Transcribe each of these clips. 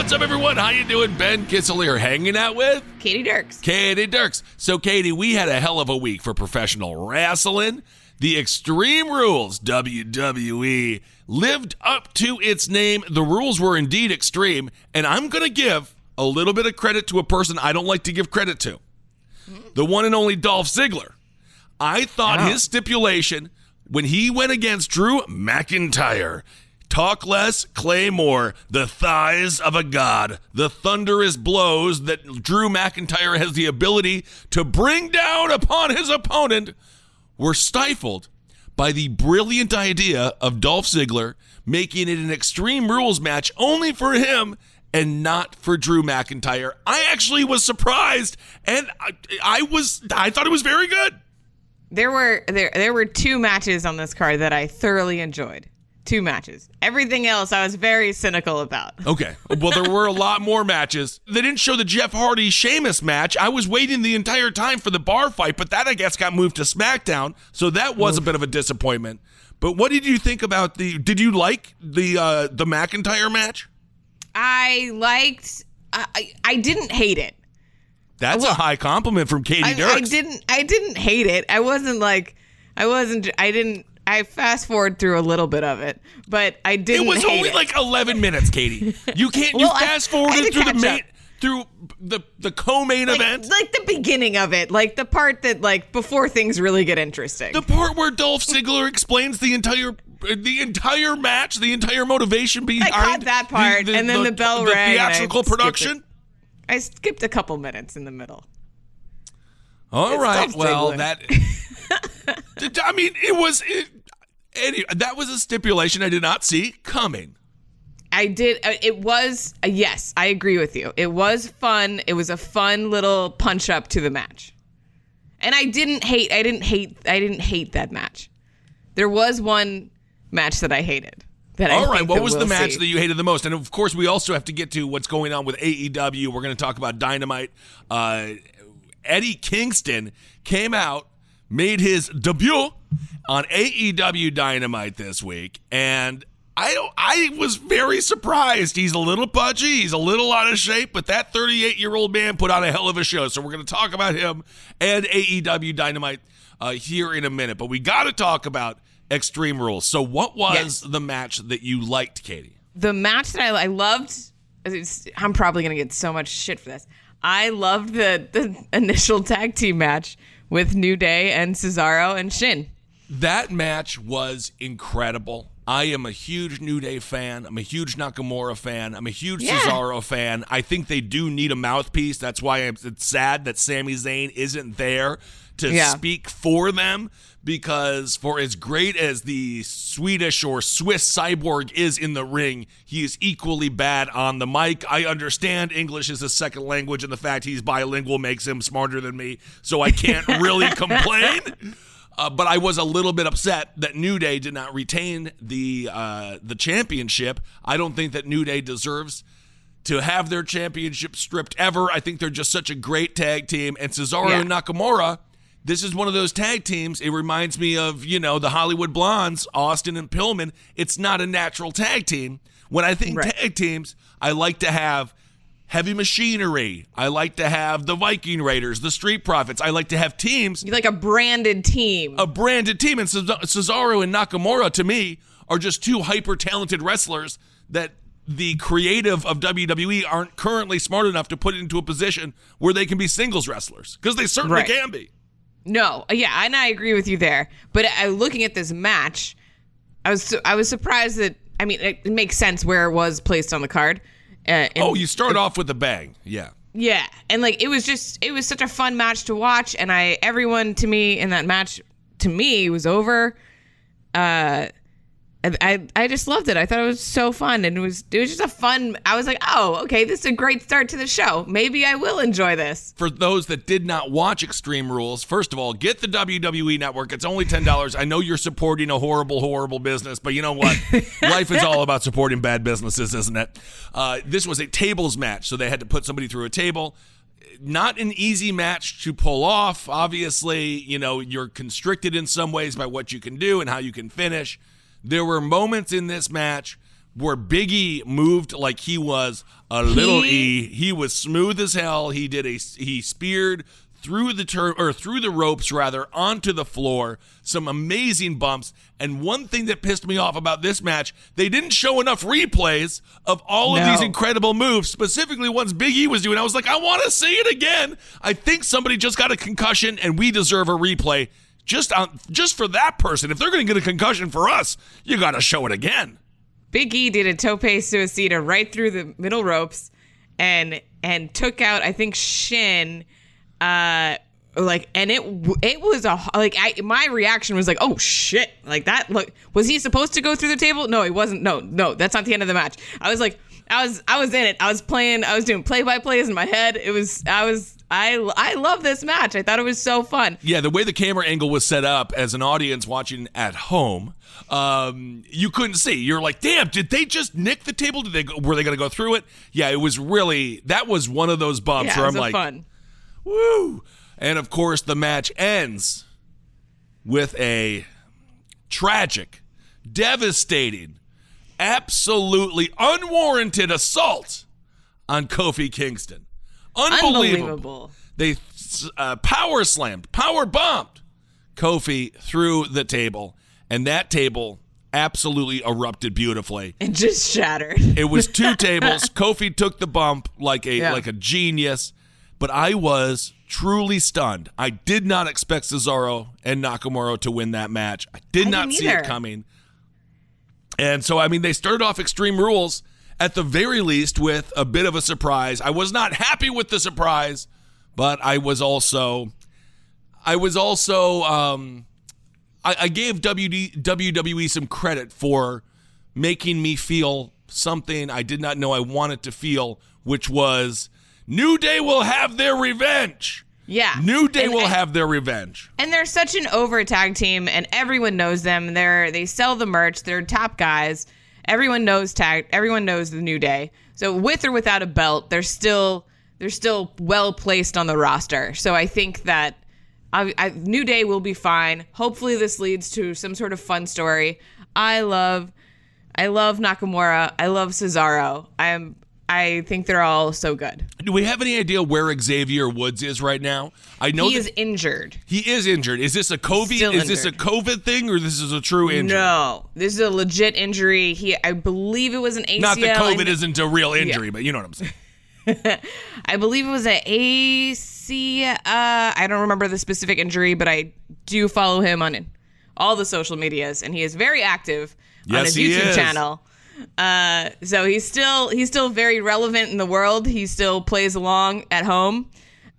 What's up, everyone? How you doing? Ben Kissel here, hanging out with Katie Dirks. Katie Dirks. So, Katie, we had a hell of a week for professional wrestling. The Extreme Rules WWE lived up to its name. The rules were indeed extreme, and I'm going to give a little bit of credit to a person I don't like to give credit to. The one and only Dolph Ziggler. I thought his stipulation when he went against Drew McIntyre Talk less, Claymore. The thighs of a god. The thunderous blows that Drew McIntyre has the ability to bring down upon his opponent were stifled by the brilliant idea of Dolph Ziggler making it an Extreme Rules match only for him and not for Drew McIntyre. I actually was surprised and I, I was I thought it was very good. There were there there were two matches on this card that I thoroughly enjoyed. Two matches. Everything else I was very cynical about. Okay. Well, there were a lot more matches. They didn't show the Jeff Hardy Sheamus match. I was waiting the entire time for the bar fight, but that I guess got moved to SmackDown, so that was a bit of a disappointment. But what did you think about the? Did you like the uh, the McIntyre match? I liked I I, didn't hate it. That's a high compliment from Katie I, Dirks. I didn't I didn't hate it. I wasn't like I wasn't I didn't I fast forward through a little bit of it, but I didn't It was only it. like 11 minutes, Katie. You can't. You Well, I- fast I forwarded through the main up. through the the co-main like, event. like the beginning of it, like the part that like before things really get interesting. The part where Dolph Ziggler explains the entire the entire match, the entire motivation behind caught that part, and then the bell the rang, and I theatrical skipped production. I skipped a couple minutes in the middle. All It's right, well that I mean, it was it, any that was a stipulation I did not see coming. I did. uh, It was uh, yes, I agree with you. It was fun. It was a fun little punch up to the match, and I didn't hate. I didn't hate. I didn't hate that match. There was one match that I hated. That I All right, what was the we'll match see. that you hated the most? And of course, we also have to get to what's going on with AEW. We're going to talk about Dynamite. Uh, Eddie Kingston came out, made his debut on AEW Dynamite this week, and I don't, I was very surprised. He's a little pudgy, he's a little out of shape, but that 38 year old man put on a hell of a show. So we're going to talk about him and AEW Dynamite uh, here in a minute. But we got to talk about Extreme Rules. So what was Yes. the match that you liked, Katie? the match that I, I loved. I'm probably gonna get so much shit for this. I loved the the initial tag team match with New Day and Cesaro and Shin. That match was incredible. I am a huge New Day fan. I'm a huge Nakamura fan. I'm a huge Yeah. Cesaro fan. I think they do need a mouthpiece. That's why it's it's sad that Sami Zayn isn't there to Yeah. speak for them because for as great as the Swedish or Swiss cyborg is in the ring, he is equally bad on the mic. I understand English is a second language and the fact he's bilingual makes him smarter than me, so I can't really complain. Uh, but I was a little bit upset that New Day did not retain the uh, the championship. I don't think that New Day deserves to have their championship stripped ever. I think they're just such a great tag team. And Cesaro Yeah. and Nakamura, this is one of those tag teams. It reminds me of, you know, the Hollywood Blondes, Austin and Pillman. It's not a natural tag team. When I think Right. tag teams, I like to have heavy machinery. I like to have the Viking Raiders, the Street Profits. I like to have teams You like a branded team. a branded team. And Ces- Cesaro and Nakamura, to me, are just two hyper talented wrestlers that the creative of WWE aren't currently smart enough to put into a position where they can be singles wrestlers because they certainly Right. can be. No, yeah, and I agree with you there. But I, looking at this match, I was I was surprised that I mean it, it makes sense where it was placed on the card. Uh, and- Oh, you start off with a bang. Yeah. yeah, and like it was just it was such a fun match to watch, and I everyone to me in that match to me was over. Uh, I, I just loved it. I thought it was so fun, and it was it was just a fun. I was like, oh, okay, this is a great start to the show. Maybe I will enjoy this. For those that did not watch Extreme Rules, first of all, get the WWE network. It's only $10. I know you're supporting a horrible, horrible business, but you know what? Life is all about supporting bad businesses, isn't it? Uh, this was a tables match, so they had to put somebody through a table. Not an easy match to pull off. Obviously, you know, you're constricted in some ways by what you can do and how you can finish. There were moments in this match where Biggie moved like he was a little He- E. He was smooth as hell. He did a he speared through the tur- or through the ropes rather onto the floor. Some amazing bumps. And one thing that pissed me off about this match, they didn't show enough replays of all of these incredible moves, specifically ones Big E was doing. I was like, I want to see it again. I think somebody just got a concussion and we deserve a replay. Just on, just for that person. If they're going to get a concussion for us, you got to show it again. Big E did a tope suicida right through the middle ropes, and and took out I think Shin, uh, like and it it was a like I my reaction was like oh shit. Like that look was he supposed to go through the table? No he wasn't. No no that's not the end of the match. I was like I was I was in it. I was playing I was doing play by plays in my head. It was I was I I love this match I thought it was so fun Yeah, the way the camera angle was set up as an audience watching at home, um, you couldn't see. You're like, damn, did they just nick the table? Did they go, were they going to go through it? Yeah, it was really that was one of those bumps yeah it where was I'm like, fun woo. And of course, the match ends with a tragic, devastating, absolutely unwarranted assault on Kofi Kingston. Unbelievable. unbelievable They uh, power slammed, power bombed Kofi through the table, and that table absolutely erupted beautifully. it just shattered It was two tables. Kofi took the bump like a Yeah. like a genius, but I was truly stunned. I did not expect Cesaro and Nakamura to win that match. I did I not see either. it coming. And so I mean they started off Extreme Rules at the very least with a bit of a surprise. I was not happy with the surprise, but I was also I was also um I, I gave WD, WWE some credit for making me feel something I did not know I wanted to feel, which was New Day will have their revenge. yeah New Day And- will and- have their revenge. And they're such an over tag team, and everyone knows them. They're they sell the merch. They're top guys. Everyone knows tag. Everyone knows the New Day. So with or without a belt, they're still they're still well placed on the roster. So I think that I, I, New Day will be fine. Hopefully, this leads to some sort of fun story. I love I love Nakamura. I love Cesaro. I'm I think they're all so good. Do we have any idea where Xavier Woods is right now? I know He is injured. he is injured. Is this a COVID? Still is this a. COVID thing or this is a true injury? No, this is a legit injury. He, I believe it was an ACL. Not that COVID isn't a real injury, but you know what I'm saying. I believe it was an AC. Uh, I don't remember the specific injury, but I do follow him on all the social medias, and he is very active on his YouTube is. channel. Uh, so he's still he's still very relevant in the world. He still plays along at home,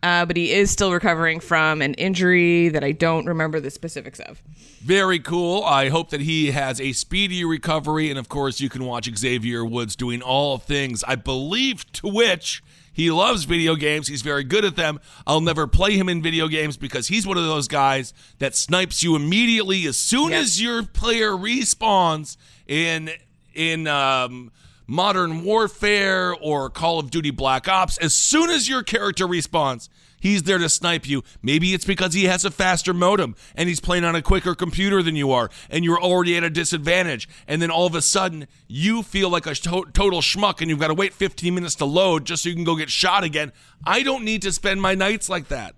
uh, but he is still recovering from an injury that I don't remember the specifics of. Very cool. I hope that he has a speedy recovery. And of course, you can watch Xavier Woods doing all things, I believe, to which he loves video games. He's very good at them. I'll never play him in video games because he's one of those guys that snipes you immediately as soon Yep. as your player respawns in in um Modern Warfare or Call of Duty Black Ops, as soon as your character respawns, he's there to snipe you. Maybe it's because he has a faster modem and he's playing on a quicker computer than you are, and you're already at a disadvantage. And then all of a sudden, you feel like a to- total schmuck and you've got to wait 15 minutes to load just so you can go get shot again. I don't need to spend my nights like that.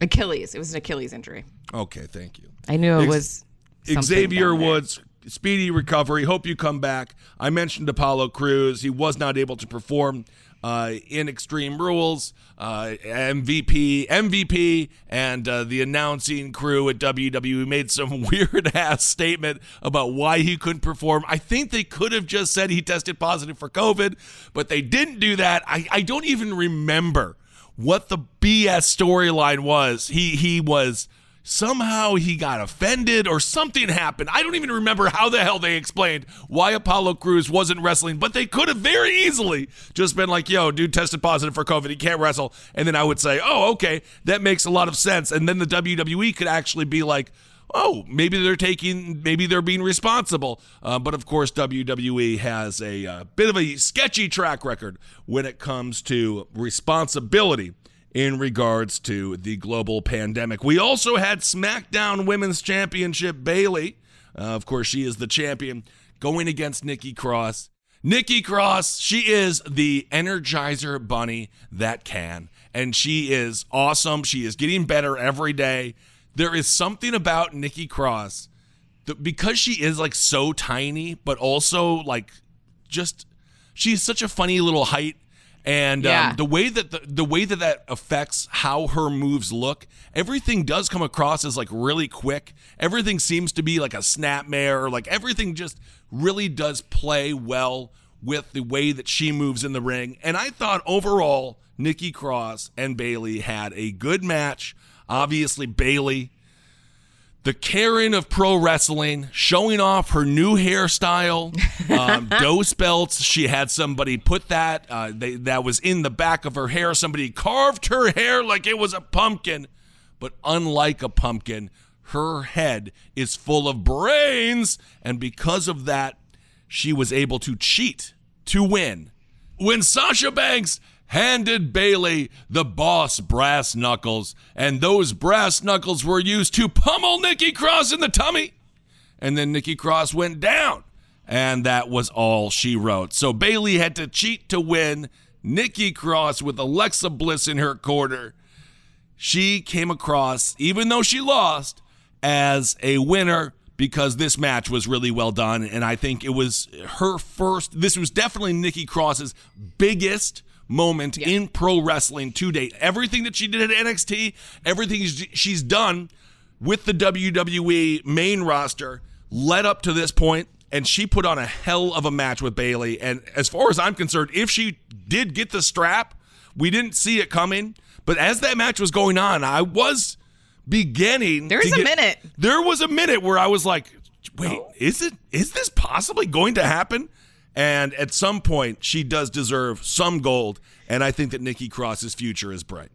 Achilles. It was an Achilles injury. Okay, thank you. I knew it Ex- was Xavier. Woods, speedy recovery. Hope you come back. I mentioned Apollo Crews. He was not able to perform uh, in Extreme Rules. Uh, MVP, MVP, and uh, the announcing crew at WWE made some weird ass statement about why he couldn't perform. I think they could have just said he tested positive for COVID, but they didn't do that. I, I don't even remember what the BS storyline was. He he was somehow he got offended or something happened. I don't even remember how the hell they explained why Apollo Crews wasn't wrestling, but they could have very easily just been like, "Yo, dude tested positive for COVID. He can't wrestle." And then I would say, "Oh, okay, that makes a lot of sense." And then the WWE could actually be like, oh, maybe they're taking, maybe they're being responsible. Uh, but of course, WWE has a uh, bit of a sketchy track record when it comes to responsibility in regards to the global pandemic. We also had SmackDown Women's Championship Bayley. Uh, of course, she is the champion going against Nikki Cross. Nikki Cross, she is the Energizer Bunny that can. And she is awesome. She is getting better every day. There is something about Nikki Cross that because she is like so tiny, but also like just she's such a funny little height. And Yeah. um, the way that the, the way that that affects how her moves look, everything does come across as like really quick. Everything seems to be like a snapmare, or like everything just really does play well with the way that she moves in the ring. And I thought overall, Nikki Cross and Bayley had a good match. Obviously, Bayley the Karen of pro wrestling, showing off her new hairstyle, um, dose belts. She had somebody put that uh, they, that was in the back of her hair. Somebody carved her hair like it was a pumpkin, but unlike a pumpkin, her head is full of brains, and because of that, she was able to cheat to win. When Sasha Banks handed Bayley the boss brass knuckles, and those brass knuckles were used to pummel Nikki Cross in the tummy. And then Nikki Cross went down, and that was all she wrote. So Bayley had to cheat to win. Nikki Cross with Alexa Bliss in her corner. She came across, even though she lost, as a winner because this match was really well done. And I think it was her first, this was definitely Nikki Cross's biggest moment in pro wrestling to date. Everything that she did at NXT, everything she's done with the WWE main roster led up to this point, and she put on a hell of a match with Bayley. And as far as I'm concerned, if she did get the strap, we didn't see it coming. But as that match was going on, I was beginning. There was a get- minute. There was a minute where I was like, "Wait, is it? Is this possibly going to happen?" And at some point, she does deserve some gold, and I think that Nikki Cross's future is bright.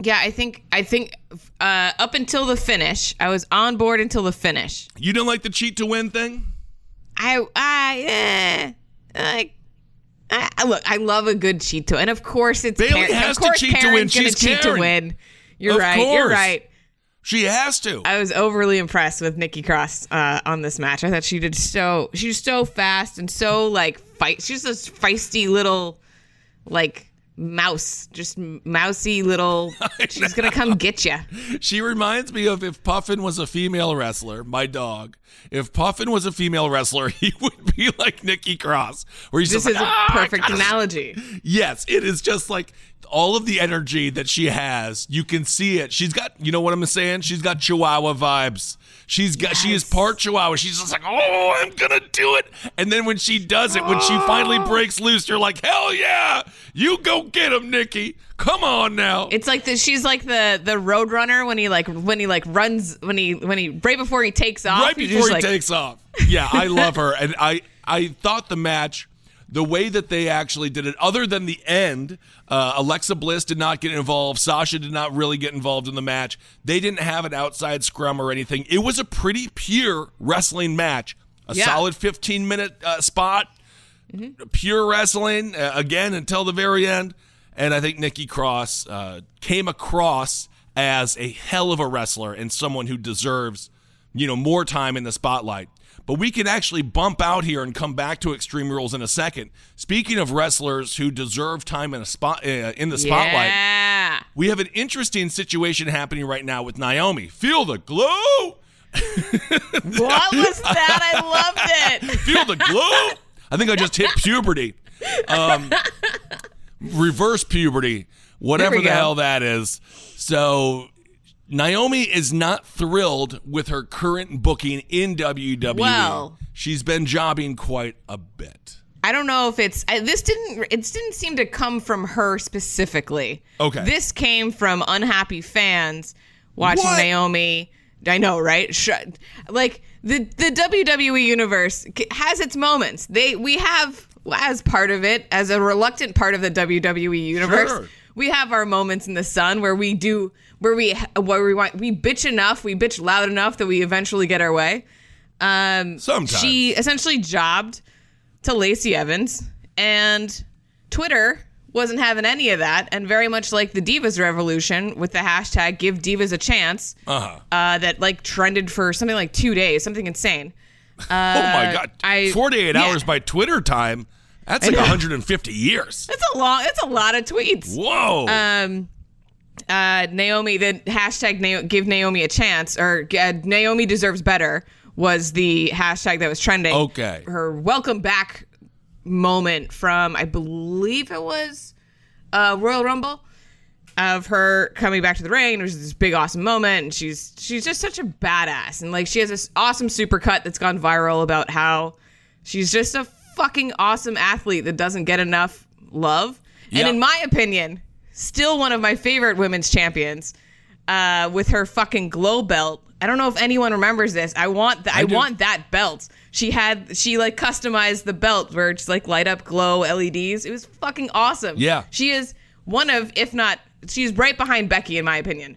Yeah, I think I think uh, up until the finish, I was on board until the finish. You didn't like the cheat to win thing? I I eh, I, I look. I love a good cheat to, and of course it's Bayley Karen. has of to course cheat to Karen's win. gonna She's cheat to win. You're Of right. You're right. She has to. I was overly impressed with Nikki Cross uh, on this match. I thought she did so. She was so fast and so like fight. She's this feisty little like mouse, just mousy little. She's gonna come get you. She reminds me of if Puffin was a female wrestler, my dog. If Puffin was a female wrestler, he would be like Nikki Cross, where he's This just is like, a "Ah, perfect analogy. Yes, it is just like all of the energy that she has. You can see it. She's got, you know what I'm saying? She's got Chihuahua vibes. She's got, she is part Chihuahua. She's just like, oh, I'm gonna do it. And then when she does it, when she finally oh. breaks loose, you're like, hell yeah, you go get him, Nikki. Come on now. It's like the she's like the the road runner when he like when he like runs when he when he right before he takes off. right before he like, takes off. Yeah, I love her, and I I thought the match, the way that they actually did it, other than the end, uh, Alexa Bliss did not get involved. Sasha did not really get involved in the match. They didn't have an outside scrum or anything. It was a pretty pure wrestling match. A Yeah. solid 15 minute uh, spot. pure wrestling uh, again until the very end. And I think Nikki Cross uh, came across as a hell of a wrestler and someone who deserves, you know, more time in the spotlight. But we can actually bump out here and come back to Extreme Rules in a second. Speaking of wrestlers who deserve time in a spot uh, in the spotlight, Yeah. we have an interesting situation happening right now with Naomi. Feel the glow. What was that? I loved it. Feel the glow. I think I just hit puberty. Um, reverse puberty, whatever the go. hell that is. So Naomi is not thrilled with her current booking in WWE. Well- She's been jobbing quite a bit. I don't know if it's I, this didn't it didn't seem to come from her specifically. Okay. This came from unhappy fans watching What? Naomi. I know, right? Like the the WWE universe has its moments. They we have as part of it as a reluctant part of the WWE universe. Sure. We have our moments in the sun where we do where we where we want we bitch enough, we bitch loud enough that we eventually get our way. Um, Sometimes. she essentially jobbed to Lacey Evans, and Twitter wasn't having any of that, and very much like the Divas Revolution with the hashtag Give Divas a Chance, Uh-huh. uh, that like trended for something like two days, something insane. oh my god. Uh, I- 48 yeah. hours by Twitter time. That's like 150 years. It's a long, it's a lot of tweets. Whoa. Um, uh, Naomi, the hashtag Na- Give Naomi a Chance or uh, Naomi deserves better was the hashtag that was trending. Okay. Her welcome back moment from I believe it was uh, Royal Rumble of her coming back to the ring. It was this big awesome moment, and she's she's just such a badass, and like she has this awesome supercut that's gone viral about how she's just a fucking awesome athlete that doesn't get enough love, and in my opinion, still one of my favorite women's champions. Uh, with her fucking glow belt. I don't know if anyone remembers this. I want the, I, do. want that belt. She had she like customized the belt where it's like light up glow LEDs. It was fucking awesome. Yeah. She is one of, if not, she's right behind Becky in my opinion.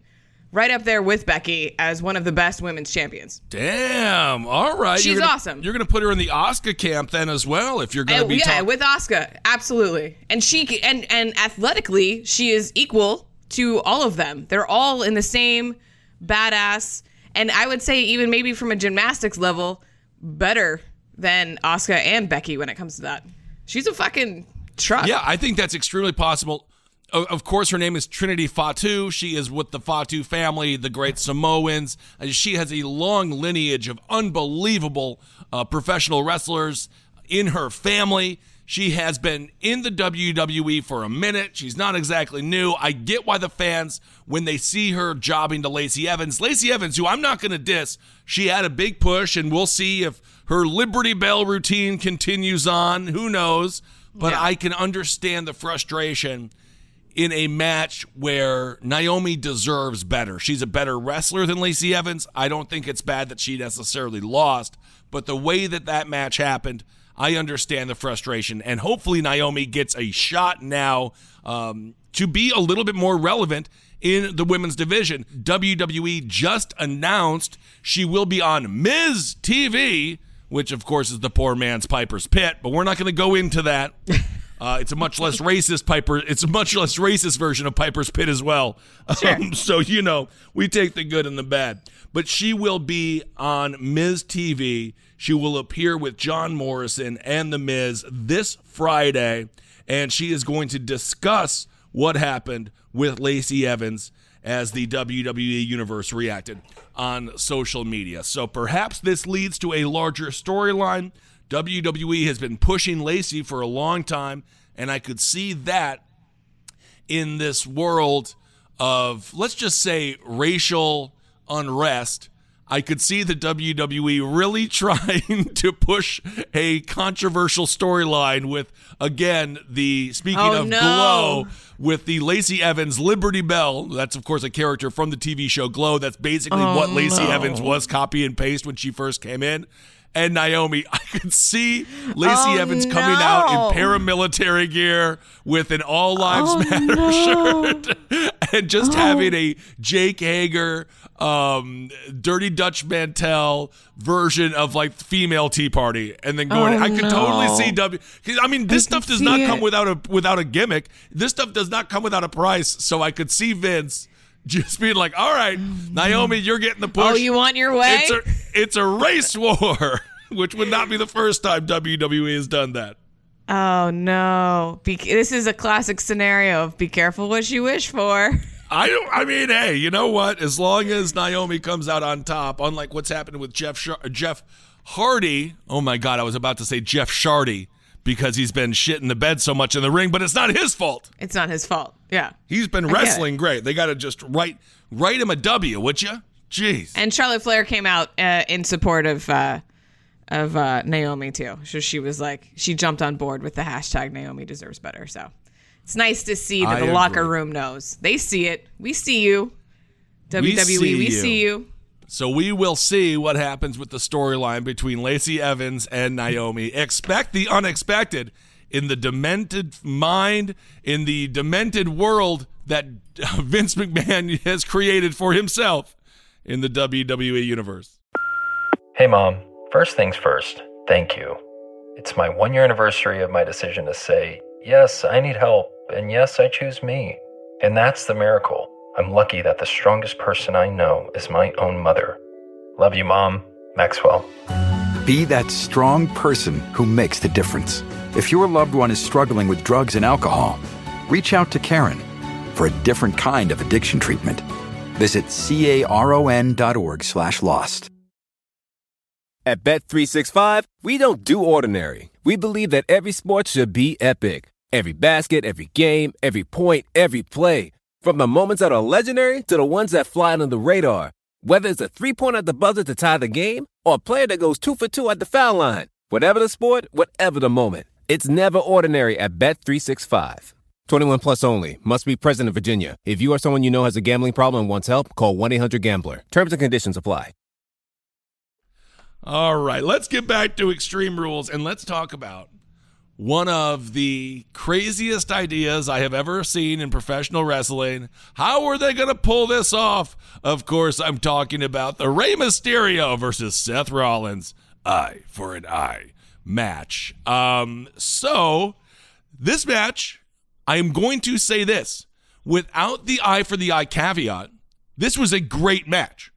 Right up there with Becky as one of the best women's champions. Damn. All right. She's You're gonna- awesome. You're going to put her in the Asuka camp then as well if you're going to Uh, be yeah, talk- with Asuka. absolutely. And she and and athletically, she is equal to all of them. They're all in the same badass, and I would say even maybe from a gymnastics level, better than Asuka and Becky when it comes to that. She's a fucking truck. Yeah, I think that's extremely possible. Of course, her name is Trinity Fatu. She is with the Fatu family, the great Samoans. Uh, She has a long lineage of unbelievable uh, professional wrestlers in her family. She has been in the WWE for a minute. She's not exactly new. I get why the fans, when they see her jobbing to Lacey Evans, Lacey Evans, who I'm not going to diss, she had a big push, and we'll see if her Liberty Bell routine continues on. Who knows? But Yeah. I can understand the frustration in a match where Naomi deserves better. She's a better wrestler than Lacey Evans. I don't think it's bad that she necessarily lost, but the way that that match happened, I understand the frustration. And hopefully, Naomi gets a shot now um, to be a little bit more relevant in the women's division. WWE just announced she will be on Miz TV, which of course is the poor man's Piper's Pit, but we're not going to go into that. Uh, it's a much less racist Piper. It's a much less racist version of Piper's Pit as well. Um, so you know, we take the good and the bad. But she will be on Miz TV. She will appear with John Morrison and the Miz this Friday, and she is going to discuss what happened with Lacey Evans as the WWE universe reacted on social media. So perhaps this leads to a larger storyline. WWE has been pushing Lacey for a long time, and I could see that in this world of, let's just say, racial unrest. I could see the WWE really trying to push a controversial storyline with, again, the speaking Oh, of no. Glow, with the Lacey Evans Liberty Bell. That's, of course, a character from the TV show Glow. That's basically Oh, what Lacey no. Evans was copy and paste when she first came in. And Naomi, I could see Lacey Oh, Evans coming out in paramilitary gear with an All Lives Oh, Matter no. shirt and just Oh. having a Jake Hager, um, Dirty Dutch Mantell version of like female Tea Party, and then going. Oh, I could totally see W. I mean, this I stuff does not it. come without a without a gimmick. This stuff does not come without a price. So I could see Vince. Just being like, all right, Naomi, you're getting the oh, push. Oh, you want your way? It's a it's a race war, which would not be the first time WWE has done that. oh no! Be- this is a classic scenario of be careful what you wish for. I don't. I mean, hey, you know what? As long as Naomi comes out on top, unlike what's happened with Jeff Shar- Jeff Hardy. Oh my God, I was about to say Jeff Shardy because he's been shit in the bed so much in the ring, but it's not his fault. It's not his fault. Yeah. He's been wrestling great. They got to just write write him a W, would you? Jeez. And Charlotte Flair came out uh, in support of uh, of uh, Naomi too. So she was like, she jumped on board with the hashtag Naomi deserves better. So it's nice to see that I the locker room knows. They see it. We see you. WWE, We we see see, you. So we will see what happens with the storyline between Lacey Evans and Naomi. Expect the unexpected in the demented mind, in the demented world that Vince McMahon has created for himself in the WWE universe. Hey, Mom. First things first, thank you. It's my one year anniversary of my decision to say, yes, I need help, and yes, I choose me. And that's the miracle. I'm lucky that the strongest person I know is my own mother. Love you, Mom. Maxwell. Be that strong person who makes the difference. If your loved one is struggling with drugs and alcohol, reach out to Caron for a different kind of addiction treatment. Visit caron.org slash lost. At Bet365, we don't do ordinary. We believe that every sport should be epic. Every basket, every game, every point, every play. From the moments that are legendary to the ones that fly under the radar. Whether it's a three-pointer at the buzzer to tie the game or a player that goes two for two at the foul line. Whatever the sport, whatever the moment. It's never ordinary at Bet365. 21 plus only. Must be present in Virginia. If you or someone you know has a gambling problem and wants help, call 1-800-GAMBLER. Terms and conditions apply. All right, let's get back to Extreme Rules and let's talk about one of the craziest ideas I have ever seen in professional wrestling. How are they going to pull this off? Of course, I'm talking about the Rey Mysterio versus Seth Rollins eye for an eye match. Um, so this match, I am going to say this without the eye for the eye caveat. This was a great match.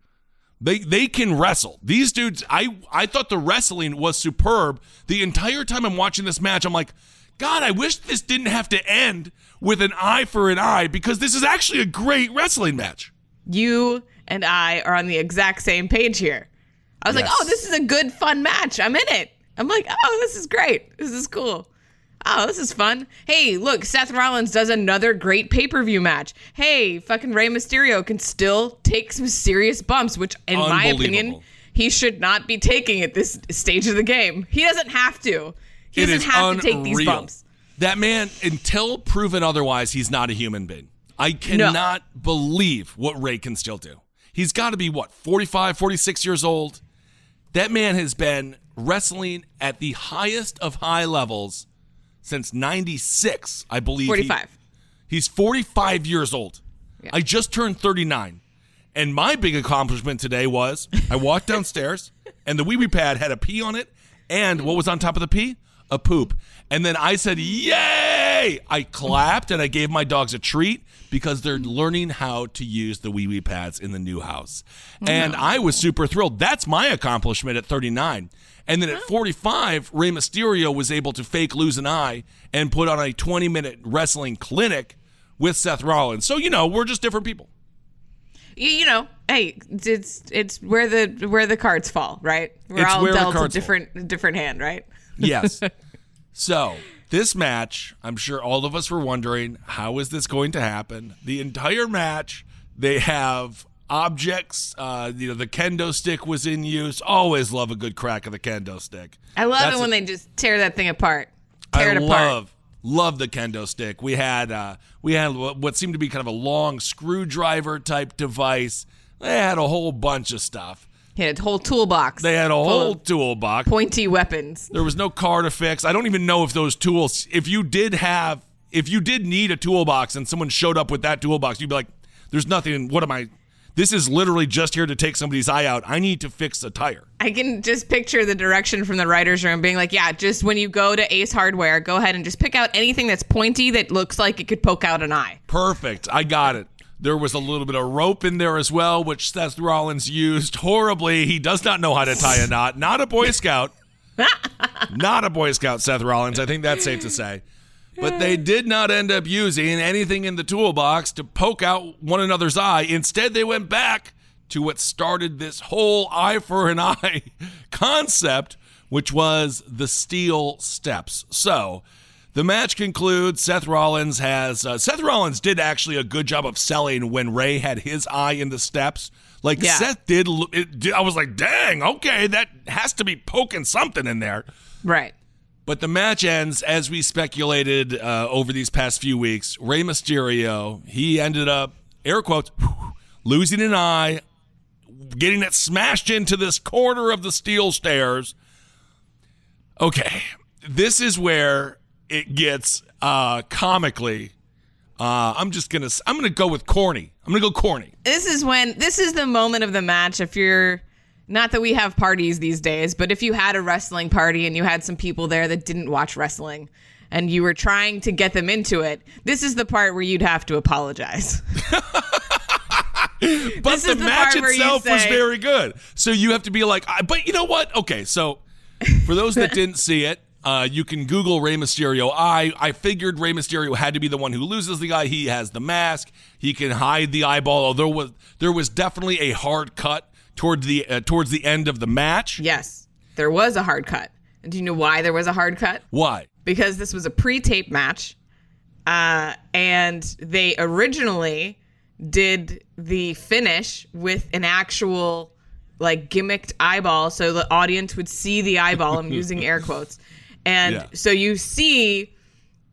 They they can wrestle. These dudes, I I thought the wrestling was superb. The entire time I'm watching this match, I'm like, God, I wish this didn't have to end with an eye for an eye because this is actually a great wrestling match. You and I are on the exact same page here. I was like, oh, this is a good, fun match. I'm in it. I'm like, oh, this is great. This is cool. Oh, this is fun. Hey, look, Seth Rollins does another great pay per view match. Hey, fucking Rey Mysterio can still take some serious bumps, which, in my opinion, he should not be taking at this stage of the game. He doesn't have to. He It doesn't have to take these bumps. That man, until proven otherwise, he's not a human being. I cannot believe what Rey can still do. He's got to be, what, 45, 46 years old? That man has been wrestling at the highest of high levels since 96, I believe. he- 45. He's 45 years old. I just turned 39. And my big accomplishment today was I walked downstairs and the wee wee pad had a pee on it. And what was on top of the pee? A poop. And then I said, Yay! I clapped and I gave my dogs a treat because they're learning how to use the wee wee pads in the new house. And I was super thrilled. That's my accomplishment at 39. And then at 45, Rey Mysterio was able to fake lose an eye and put on a 20 minute wrestling clinic with Seth Rollins. So, you know, we're just different people. you, you know, hey, it's it's where the where the cards fall, right? We're It's all dealt a cards fall. different different hand, right? Yes. so, this match, I'm sure all of us were wondering how is this going to happen? The entire match, they have objects. Uh, you know, the kendo stick was in use. Always love a good crack of the kendo stick. I love That's it when a- they just tear that thing apart, tear I it apart. love love the kendo stick. We had uh, we had what seemed to be kind of a long screwdriver type device. They had a whole bunch of stuff. He had a whole toolbox. They had a whole toolbox. pointy weapons. There was no car to fix. I don't even know if those tools, if you did have, if you did need a toolbox and someone showed up with that toolbox, you'd be like, there's nothing, what am I? This is literally just here to take somebody's eye out. I need to fix a tire. I can just picture the direction from the writer's room being like, yeah, just when you go to Ace Hardware, go ahead and just pick out anything that's pointy that looks like it could poke out an eye. Perfect. I got it. There was a little bit of rope in there as well, which Seth Rollins used horribly. He does not know how to tie a knot. Not a Boy Scout. not a Boy Scout, Seth Rollins. I think that's safe to say. But they did not end up using anything in the toolbox to poke out one another's eye. Instead, they went back to what started this whole eye for an eye concept, which was the steel steps. So the match concludes. Seth Rollins has uh, Seth Rollins did actually a good job of selling when Rey had his eye in the steps. Like Yeah. Seth did, it, I was like, dang, okay, that has to be poking something in there. Right. But the match ends as we speculated uh, over these past few weeks. Rey Mysterio, he ended up, air quotes, losing an eye, getting it smashed into this corner of the steel stairs. Okay, this is where it gets uh, comically. Uh, I'm just gonna, I'm gonna go with corny. I'm gonna go corny. This is when this is the moment of the match. If you're not that we have parties these days, but if you had a wrestling party and you had some people there that didn't watch wrestling and you were trying to get them into it, this is the part where you'd have to apologize. But This the the match part where you itself was very good. So you have to be like, I, but you know what? Okay, so for those that didn't see it, uh, you can Google Rey Mysterio. I I figured Rey Mysterio had to be the one who loses the guy. He has the mask. He can hide the eyeball. Although there was there was definitely a hard cut toward the uh, towards the end of the match. yes, there was a hard cut. And do you know why there was a hard cut? Why? because this was a pre-tape match uh, and they originally did the finish with an actual like gimmicked eyeball so the audience would see the eyeball i'm using air quotes and Yeah. so you see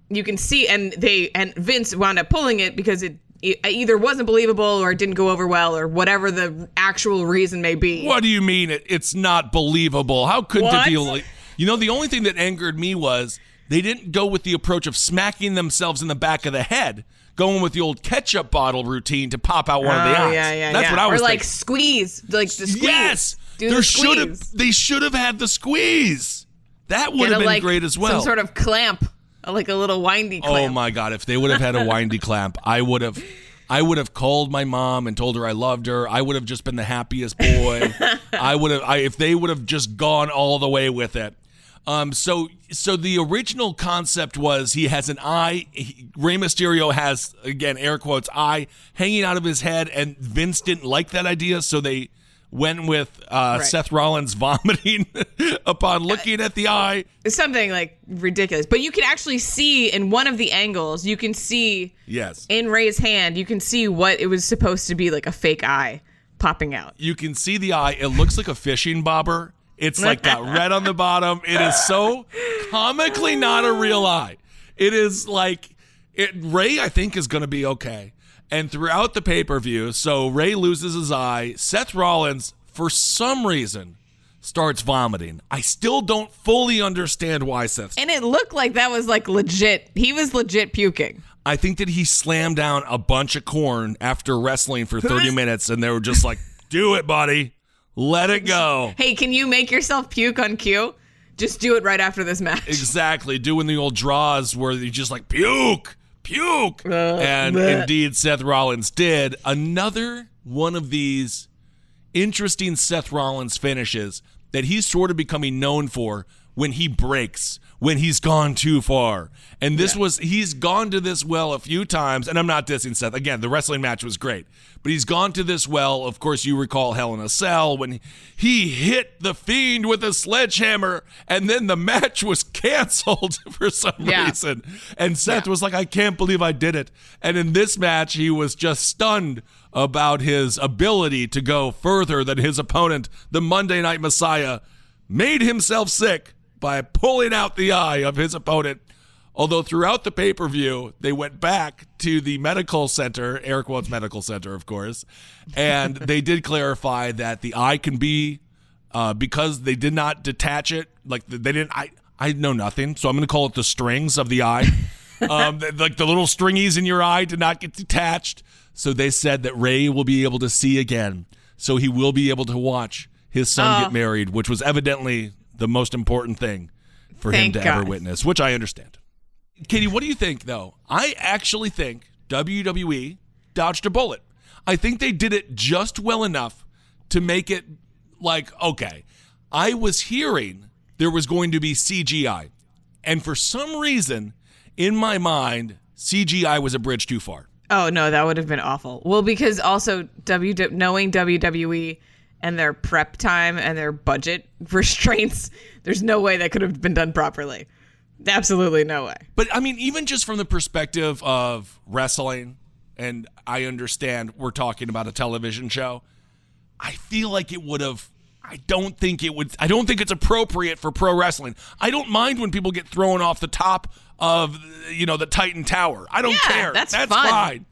you can see and they and vince wound up pulling it because it, it either wasn't believable or it didn't go over well or whatever the actual reason may be What do you mean it, it's not believable? How could it be like? You know, the only thing that angered me was they didn't go with the approach of smacking themselves in the back of the head, going with the old ketchup bottle routine to pop out one of the Oh, eyes. yeah, yeah, That's yeah. what I was Or like thinking. squeeze, like the squeeze. Yes, Do there the should have. They should have had the squeeze. That would Get have a, been like, great as well. Some sort of clamp, like a little windy clamp. oh my god! If they would have had a windy clamp, I would have. I would have called my mom and told her I loved her. I would have just been the happiest boy. I would have. I, if they would have just gone all the way with it. Um. So so the original concept was he has an eye. He, Rey Mysterio has again air quotes eye hanging out of his head, and Vince didn't like that idea, so they went with uh, Right. Seth Rollins vomiting upon looking at the eye. It's something like ridiculous. But you can actually see in one of the angles, you can see Yes. in Rey's hand, you can see what it was supposed to be like a fake eye popping out. you can see the eye. It looks like a fishing bobber. It's like got red on the bottom. It is so comically not a real eye. It is like it. Rey, I think, is going to be okay. And throughout the pay per view, so Rey loses his eye. Seth Rollins, for some reason, starts vomiting. I still don't fully understand why Seth. And it looked like that was like legit. He was legit puking. I think that he slammed down a bunch of corn after wrestling for 30 minutes, and they were just like, "Do it, buddy, let it go." Hey, can you make yourself puke on cue? Just do it right after this match. Exactly, doing the old draws where you just like puke, puke, uh, and indeed Seth Rollins did. Another one of these interesting Seth Rollins finishes that he's sort of becoming known for when he breaks, when he's gone too far. And this was he's gone to this well a few times, and I'm not dissing Seth. Again, the wrestling match was great. But he's gone to this well. Of course, you recall Hell in a Cell when he hit the fiend with a sledgehammer, and then the match was canceled for some Yeah. reason. And Seth was like, I can't believe I did it. And in this match, he was just stunned about his ability to go further than his opponent, the Monday Night Messiah, made himself sick by pulling out the eye of his opponent. Although throughout the pay per view, they went back to the medical center, air quotes medical center, of course, and they did clarify that the eye can be uh, because they did not detach it. Like they didn't. I I know nothing, so I'm going to call it the strings of the eye. um, like the little stringies in your eye did not get detached. So they said that Rey will be able to see again. So he will be able to watch his son Oh. get married, which was evidently the most important thing for Thank him to ever witness, which I understand. Katie, what do you think, though? I actually think WWE dodged a bullet. I think they did it just well enough to make it like, okay, I was hearing there was going to be CGI. And for some reason, in my mind, CGI was a bridge too far. Oh no, that would have been awful. Well, because also W knowing WWE and their prep time and their budget restraints, there's no way that could have been done properly. Absolutely no way. But I mean, even just from the perspective of wrestling, and I understand we're talking about a television show, I feel like it would have. I don't think it would. I don't think it's appropriate for pro wrestling. I don't mind when people get thrown off the top of, you know, the Titan Tower. I don't Yeah, care. that's fun. fine.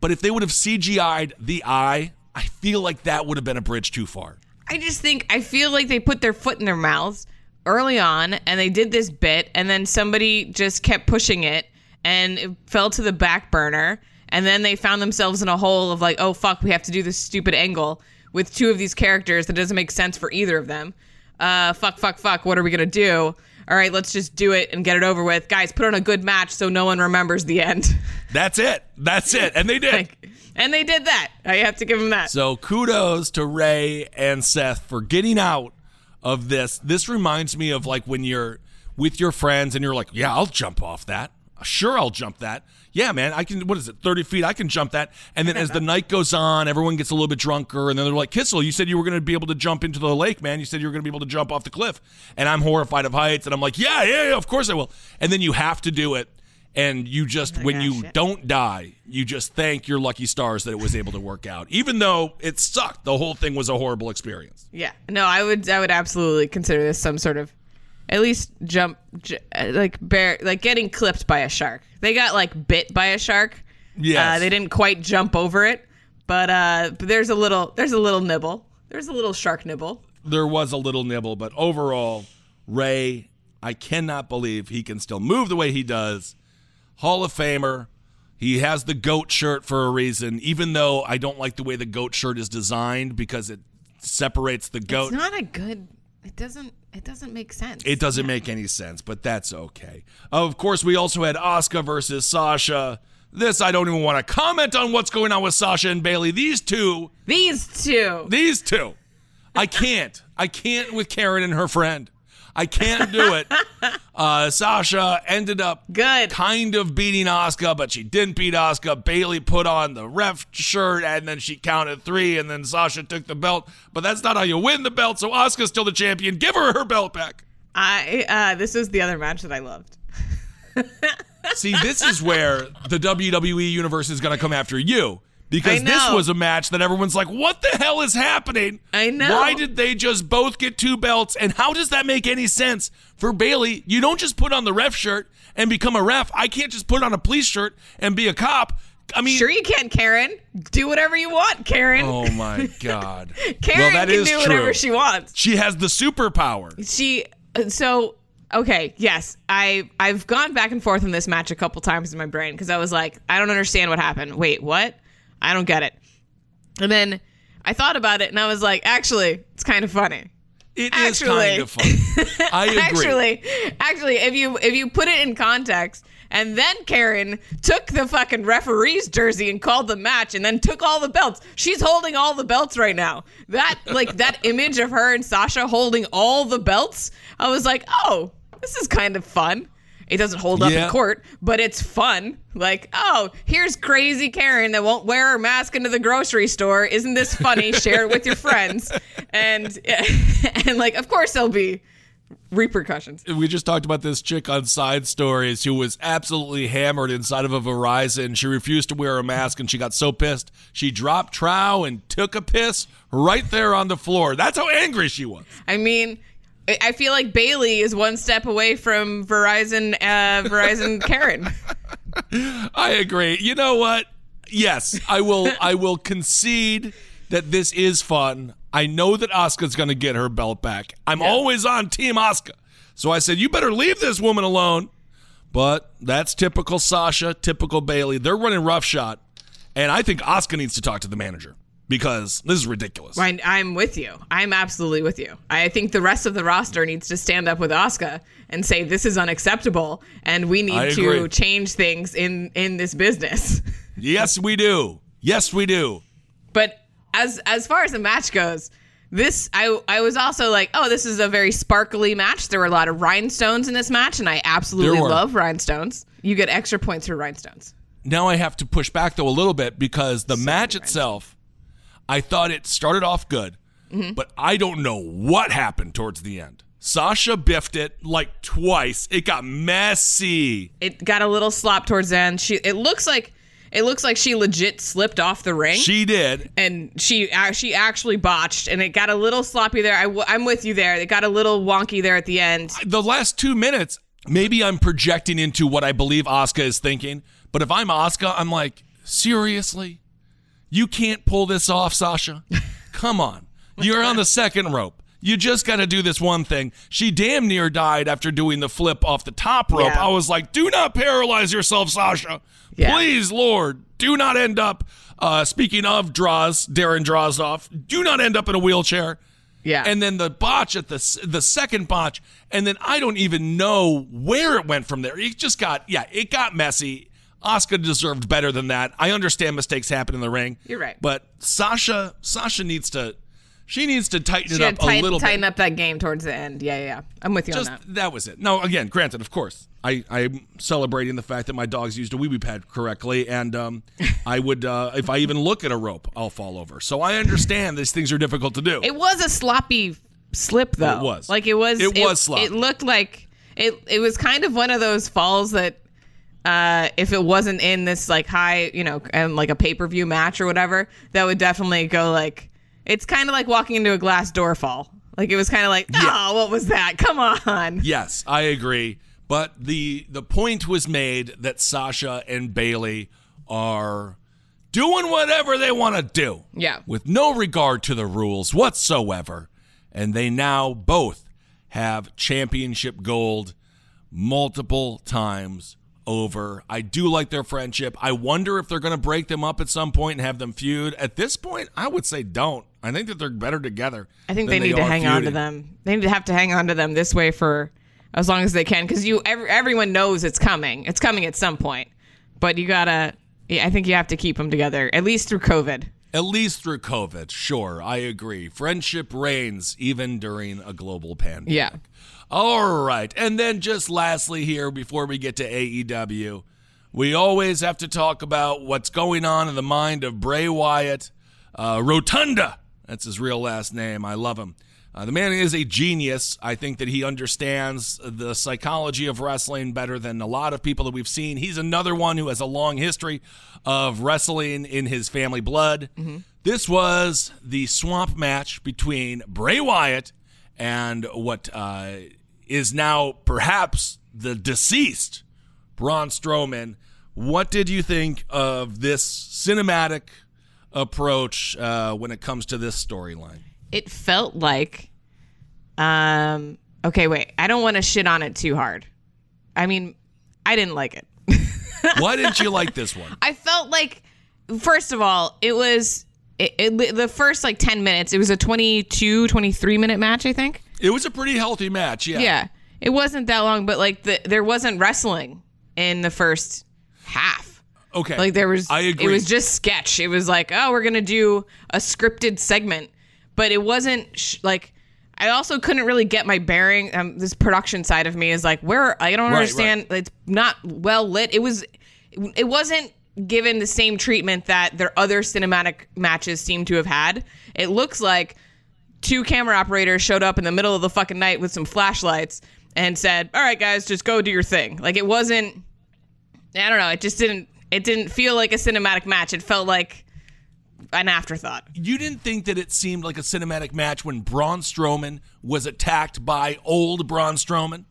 But if they would have CGI'd the eye, I feel like that would have been a bridge too far. I just think I feel like they put their foot in their mouths early on and they did this bit and then somebody just kept pushing it and it fell to the back burner and then they found themselves in a hole of like, oh fuck, we have to do this stupid angle with two of these characters that doesn't make sense for either of them. Uh fuck fuck fuck, what are we going to do? All right, let's just do it and get it over with. Guys, put on a good match so no one remembers the end. That's it. That's it. And they did. like, and they did that. I have to give them that. So kudos to Rey and Seth for getting out of this. This reminds me of like when you're with your friends and you're like, yeah, I'll jump off that. Sure, I'll jump that. Yeah, man, I can. What is it? Thirty feet? I can jump that. And then as the night goes on, everyone gets a little bit drunker, and then they're like, "Kissel, you said you were going to be able to jump into the lake, man. You said you were going to be able to jump off the cliff." And I'm horrified of heights, and I'm like, "Yeah, yeah, yeah, of course I will." And then you have to do it, and you just when ah, you shit. don't die, you just thank your lucky stars that it was able to work out, even though it sucked. The whole thing was a horrible experience. Yeah. No, I would I would absolutely consider this some sort of at least jump j- like bear like getting clipped by a shark. They got like bit by a shark. yeah Uh, they didn't quite jump over it, but uh but there's a little there's a little nibble. There's a little shark nibble. there was a little nibble, but overall, Rey, I cannot believe he can still move the way he does. Hall of Famer. He has the goat shirt for a reason, even though I don't like the way the goat shirt is designed because it separates the goat. It's not a good it doesn't it doesn't make sense. It doesn't make any sense, but that's okay. Of course, we also had Asuka versus Sasha. This, I don't even want to comment on what's going on with Sasha and Bayley. These two, These two. these two, I can't. I can't with Karen and her friend. I can't do it. Uh, Sasha ended up Good. kind of beating Asuka, but she didn't beat Asuka. Bayley put on the ref shirt and then she counted three, and then Sasha took the belt. But that's not how you win the belt. So Asuka's still the champion. Give her her belt back. I uh this was the other match that I loved. See, this is where the WWE universe is going to come after you because this was a match that everyone's like, "What the hell is happening?" I know. Why did they just both get two belts? And how does that make any sense for Bayley? You don't just put on the ref shirt and become a ref. I can't just put on a police shirt and be a cop. I mean, Sure you can, Karen. Do whatever you want, Karen. oh my god. Karen well, that can is do true. whatever she wants. She has the superpower. she uh, so okay yes i i've gone back and forth in this match a couple times in my brain because i was like i don't understand what happened wait what i don't get it and then i thought about it and i was like actually it's kind of funny It is Actually- kind of fun. I agree. actually actually if you if you put it in context and then Karen took the fucking referee's jersey and called the match and then took all the belts. She's holding all the belts right now. That like that image of her and Sasha holding all the belts, I was like, "Oh, this is kind of fun." It doesn't hold up Yeah. in court, but it's fun. Like, oh, here's crazy Karen that won't wear her mask into the grocery store. Isn't this funny? Share it with your friends. And and like, of course there'll be repercussions. we just talked about this chick on side stories who was absolutely hammered inside of a Verizon. She refused to wear a mask and she got so pissed she dropped trow and took a piss right there on the floor. That's how angry she was. I mean, I feel like Bayley is one step away from Verizon. Uh, Verizon Karen. I agree. You know what? Yes, I will. I will concede that this is fun. I know that Asuka's going to get her belt back. I'm always on Team Asuka. So I said, you better leave this woman alone. But that's typical Sasha, typical Bayley. They're running roughshod, and I think Asuka needs to talk to the manager because this is ridiculous. I, I'm with you. I'm absolutely with you. I think the rest of the roster needs to stand up with Asuka and say this is unacceptable, and we need to change things in in this business. Yes, we do. Yes, we do. But as as far as the match goes, this I I was also like, oh, this is a very sparkly match. There were a lot of rhinestones in this match, and I absolutely love rhinestones. You get extra points for rhinestones. Now I have to push back though a little bit because the match itself, I thought it started off good, but I don't know what happened towards the end. Sasha biffed it like twice. It got messy. It got a little slop towards the end. She it looks like it looks like she legit slipped off the ring. She did. and she uh, she actually botched, and it got a little sloppy there. I w- I'm with you there. It got a little wonky there at the end. The last two minutes, maybe I'm projecting into what I believe Asuka is thinking, but if I'm Asuka, I'm like, seriously? You can't pull this off, Sasha? Come on. You're on the second rope. You just got to do this one thing. She damn near died after doing the flip off the top rope. Yeah. I was like, do not paralyze yourself, Sasha. Yeah. Please, Lord, do not end up, uh, speaking of draws, Darren Drozdov, do not end up in a wheelchair. Yeah, And then the botch at the the second botch, and then I don't even know where it went from there. It just got yeah, it got messy. Asuka deserved better than that. I understand mistakes happen in the ring. You're right. But Sasha Sasha needs to she needs to tighten she it up tighten, a little tighten bit. up that game towards the end. Yeah, yeah, yeah. I'm with you Just on that. that was it. No, again, granted, of course, I I'm celebrating the fact that my dogs used a wee wee pad correctly, and um, I would uh, if I even look at a rope, I'll fall over. So I understand these things are difficult to do. It was a sloppy slip, though. It was. like it was. It was sloppy. It looked like it. It was kind of one of those falls that. Uh, if it wasn't in this like high, you know, and like a pay per view match or whatever, that would definitely go like. It's kind of like walking into a glass door fall. Like it was kind of like, oh, what was that? Come on. Yes, I agree. But the the point was made that Sasha and Bayley are doing whatever they want to do. Yeah. With no regard to the rules whatsoever. And they now both have championship gold multiple times over. I do like their friendship. I wonder if they're going to break them up at some point and have them feud. At this point, I would say don't. I think that they're better together. I think they need to are hang on to them. They need to have to hang on to them this way for as long as they can, because you every, everyone knows it's coming. It's coming at some point, but you gotta. yeah, I think you have to keep them together at least through COVID. At least through COVID, sure, I agree. Friendship reigns even during a global pandemic. Yeah. All right. And then just lastly here before we get to AEW, we always have to talk about what's going on in the mind of Bray Wyatt. Uh, Rotunda, that's his real last name. I love him. Uh, the man is a genius. I think that he understands the psychology of wrestling better than a lot of people that we've seen. He's another one who has a long history of wrestling in his family blood. This was the swamp match between Bray Wyatt and what uh, is now perhaps the deceased Braun Strowman. What did you think of this cinematic approach uh, when it comes to this storyline? It felt like, um, okay, wait, I don't want to shit on it too hard. I mean, I didn't like it. Why didn't you like this one? I felt like, first of all, it was it, it, the first like 10 minutes. It was a 22, 23 minute match, I think. It was a pretty healthy match, yeah. Yeah. It wasn't that long, but like the, there wasn't wrestling in the first half. Okay. Like there was, I agree. It was just sketch. It was like, oh, we're gonna do a scripted segment, but it wasn't sh- like. I also couldn't really get my bearing. Um, this production side of me is like, where I don't Right, understand. It's not well lit. It was, it wasn't given the same treatment that their other cinematic matches seem to have had. It looks like two camera operators showed up in the middle of the fucking night with some flashlights and said, "All right, guys, just go do your thing." Like it wasn't. I don't know. It just didn't. It didn't feel like a cinematic match. It felt like an afterthought. You didn't think that it seemed like a cinematic match when Braun Strowman was attacked by old Braun Strowman?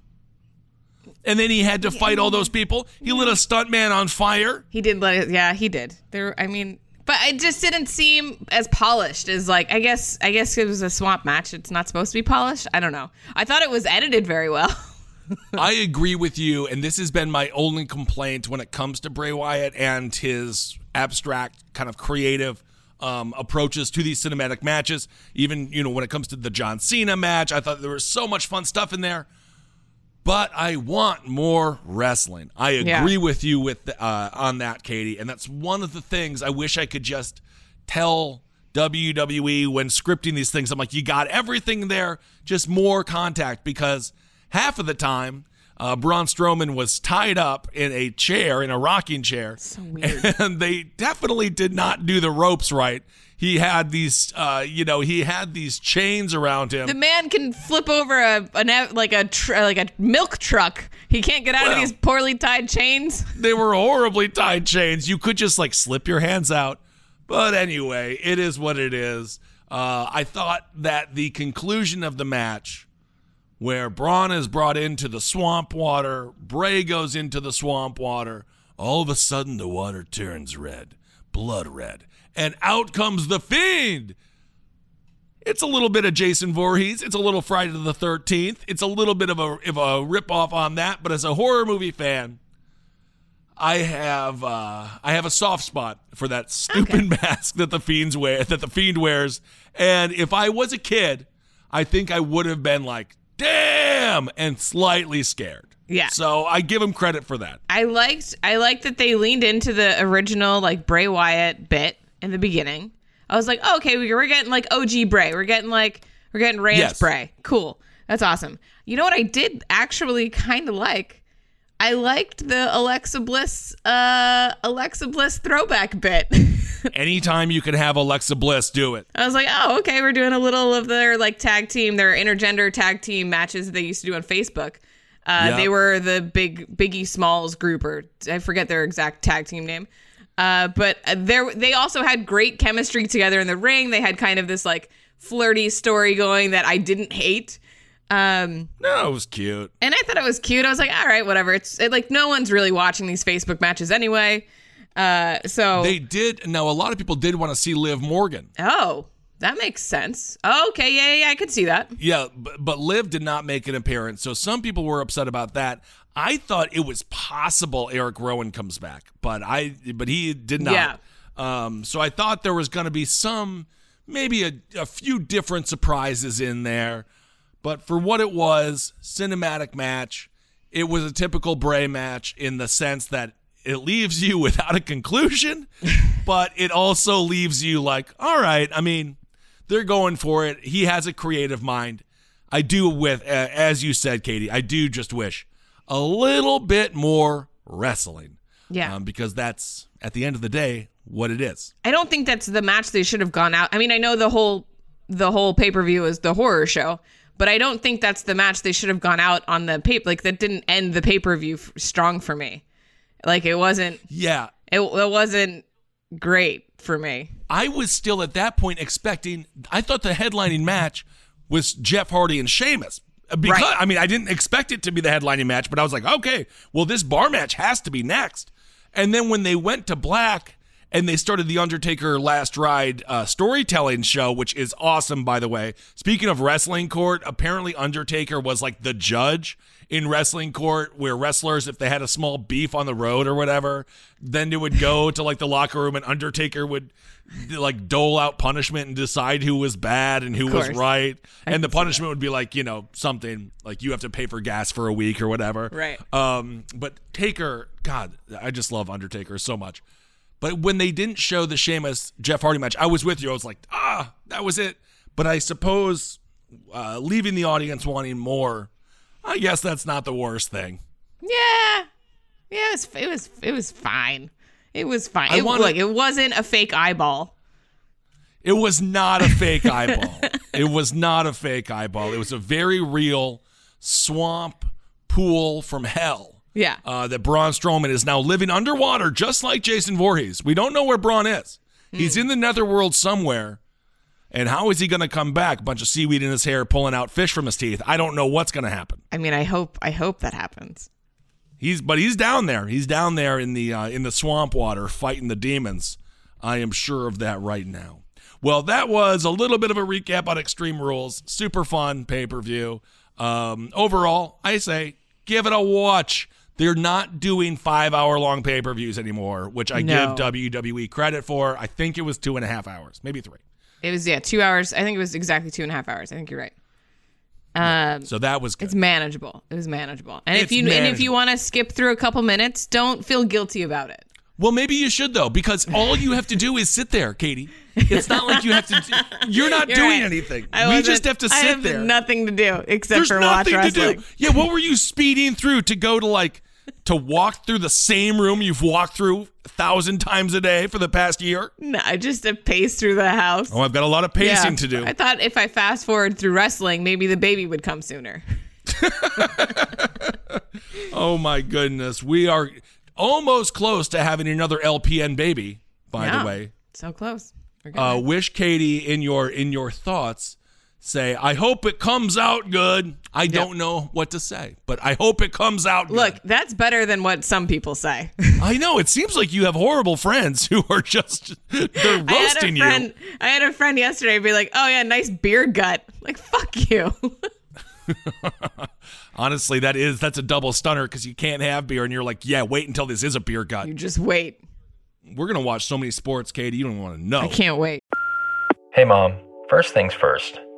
And then he had to fight all those people. He lit a stuntman on fire. He did let it. Yeah, he did. There. I mean, but it just didn't seem as polished as like. I guess. I guess it was a swamp match. It's not supposed to be polished. I don't know. I thought it was edited very well. I agree with you, and this has been my only complaint when it comes to Bray Wyatt and his abstract, kind of creative um, approaches to these cinematic matches. Even you know when it comes to the John Cena match, I thought there was so much fun stuff in there. But I want more wrestling. I agree Yeah. with you with uh, on that, Katie, and that's one of the things I wish I could just tell WWE when scripting these things. I'm like, you got everything there, just more contact because half of the time. Uh, Braun Strowman was tied up in a chair, in a rocking chair, So weird. and they definitely did not do the ropes right. He had these, uh, you know, he had these chains around him. the man can flip over a an, like a tr- like a milk truck. He can't get out Well- of these poorly tied chains. they were horribly tied chains. You could just like slip your hands out. But anyway, it is what it is. Uh, I thought that the conclusion of the match, where Braun is brought into the swamp water, Bray goes into the swamp water, all of a sudden the water turns red, blood red, and out comes the fiend. It's a little bit of Jason Voorhees. It's a little Friday the 13th. It's a little bit of a, of a ripoff on that. But as a horror movie fan, I have uh, I have a soft spot for that stupid mask that the fiends wear that the fiend wears. And if I was a kid, I think I would have been like, "Damn!" and slightly scared. Yeah. So I give him credit for that. I liked I liked that they leaned into the original like Bray Wyatt bit in the beginning. I was like, oh, okay, we- we're getting like OG Bray. We're getting like we're getting Ranch Yes. Bray. Cool. That's awesome. You know what I did actually kind of like? I liked the Alexa Bliss uh Alexa Bliss throwback bit. Anytime you can have Alexa Bliss do it. I was like, oh, okay, we're doing a little of their like tag team, their intergender tag team matches that they used to do on Facebook. Uh, Yep. They were the big Biggie Smalls group, or I forget their exact tag team name. Uh, but uh, there, they also had great chemistry together in the ring. They had kind of this like flirty story going that I didn't hate. Um, No, it was cute. and I thought it was cute. I was like, all right, whatever. It's it, like no one's really watching these Facebook matches anyway. Uh, so They did. Now, a lot of people did want to see Liv Morgan. oh, that makes sense. Oh, okay, yeah, yeah, yeah, I could see that. Yeah, but, but Liv did not make an appearance, so some people were upset about that. I thought it was possible Eric Rowan comes back, but I but he did not. Yeah. Um, so I thought there was going to be some, maybe a, a few different surprises in there, but for what it was, cinematic match. It was a typical Bray match in the sense that it leaves you without a conclusion, but it also leaves you like, all right, I mean, they're going for it. He has a creative mind. I do with, uh, as you said, Katie, I do just wish a little bit more wrestling. Yeah. Um, because that's, at the end of the day, what it is. I don't think that's the match they should have gone out. I mean, I know the whole the whole pay per view is the horror show, but I don't think that's the match they should have gone out on the paper. Like that didn't end the pay per view f- strong for me. Like it wasn't. Yeah. It, it wasn't great for me. I was still at that point expecting, I thought the headlining match was Jeff Hardy and Sheamus. Because, Right. I mean, I didn't expect it to be the headlining match, but I was like, okay, well, this bar match has to be next. And then when they went to black and they started the Undertaker Last Ride uh, storytelling show, which is awesome, by the way. Speaking of wrestling court, apparently Undertaker was like the judge in wrestling court where wrestlers, if they had a small beef on the road or whatever, then they would go to like the locker room and Undertaker would like dole out punishment and decide who was bad and who was right. And the punishment would be like, you know, something like you have to pay for gas for a week or whatever. Right. Um, but Taker, God, I just love Undertaker so much. But when they didn't show the Sheamus Jeff Hardy match, I was with you. I was like, ah, that was it. But I suppose uh, leaving the audience wanting more, I guess that's not the worst thing. Yeah, yeah. It was it was it was fine. It was fine. I It, wanna- look, it wasn't a fake eyeball. It was not a fake eyeball. It was not a fake eyeball. It was a very real swamp pool from hell. Yeah. Uh, that Braun Strowman is now living underwater, just like Jason Voorhees. We don't know where Braun is. He's in the netherworld somewhere. And how is he going to come back? A bunch of seaweed in his hair, pulling out fish from his teeth. I don't know what's going to happen. I mean, I hope I hope that happens. He's but he's down there. He's down there in the uh, in the swamp water fighting the demons. I am sure of that right now. Well, that was a little bit of a recap on Extreme Rules. Super fun pay per view. Um, overall, I say give it a watch. They're not doing five hour long pay per views anymore, which I No. give WWE credit for. I think it was two and a half hours, maybe three. It was yeah, two hours. I think it was exactly two and a half hours. I think you're right. Um, So that was good. it's manageable. It was manageable. And if It's you and if you want to skip through a couple minutes, don't feel guilty about it. Well, maybe you should though, because all you have to do is sit there, Katie. It's not like you have to. Do, you're not You're doing right. anything. I we just have to I sit have there. Nothing to do except There's for watch wrestling. do. Yeah, what were you speeding through to go to like to walk through the same room you've walked through a thousand times a day for the past year? No, I just to pace through the house. Oh, I've got a lot of pacing Yeah. to do. I thought if I fast forward through wrestling, maybe the baby would come sooner. Oh my goodness, we are almost close to having another LPN baby. By Yeah. the way, So close. Uh, wish Katie in your in your thoughts say, "I hope it comes out good." I don't know what to say, but I hope it comes out. good. Look, that's better than what some people say. I know it seems like you have horrible friends who are just they're I roasting friend. you. I had a friend yesterday be like, "Oh yeah, nice beer gut." Like, fuck you. Honestly, that is that's a double stunner because you can't have beer, and you're like, yeah, wait until this is a beer gut. you just wait. We're gonna watch so many sports, Katie. You don't want to know. I can't wait. Hey, Mom. First things first,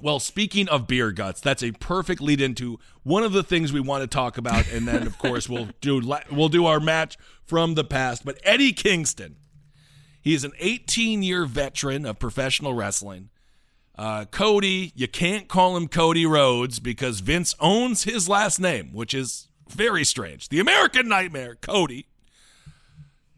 Well, speaking of beer guts, that's a perfect lead into one of the things we want to talk about, and then of course we'll do we'll do our match from the past. But Eddie Kingston, he is an 18 year veteran of professional wrestling. Uh, Cody, you can't call him Cody Rhodes because Vince owns his last name, which is very strange. The American Nightmare, Cody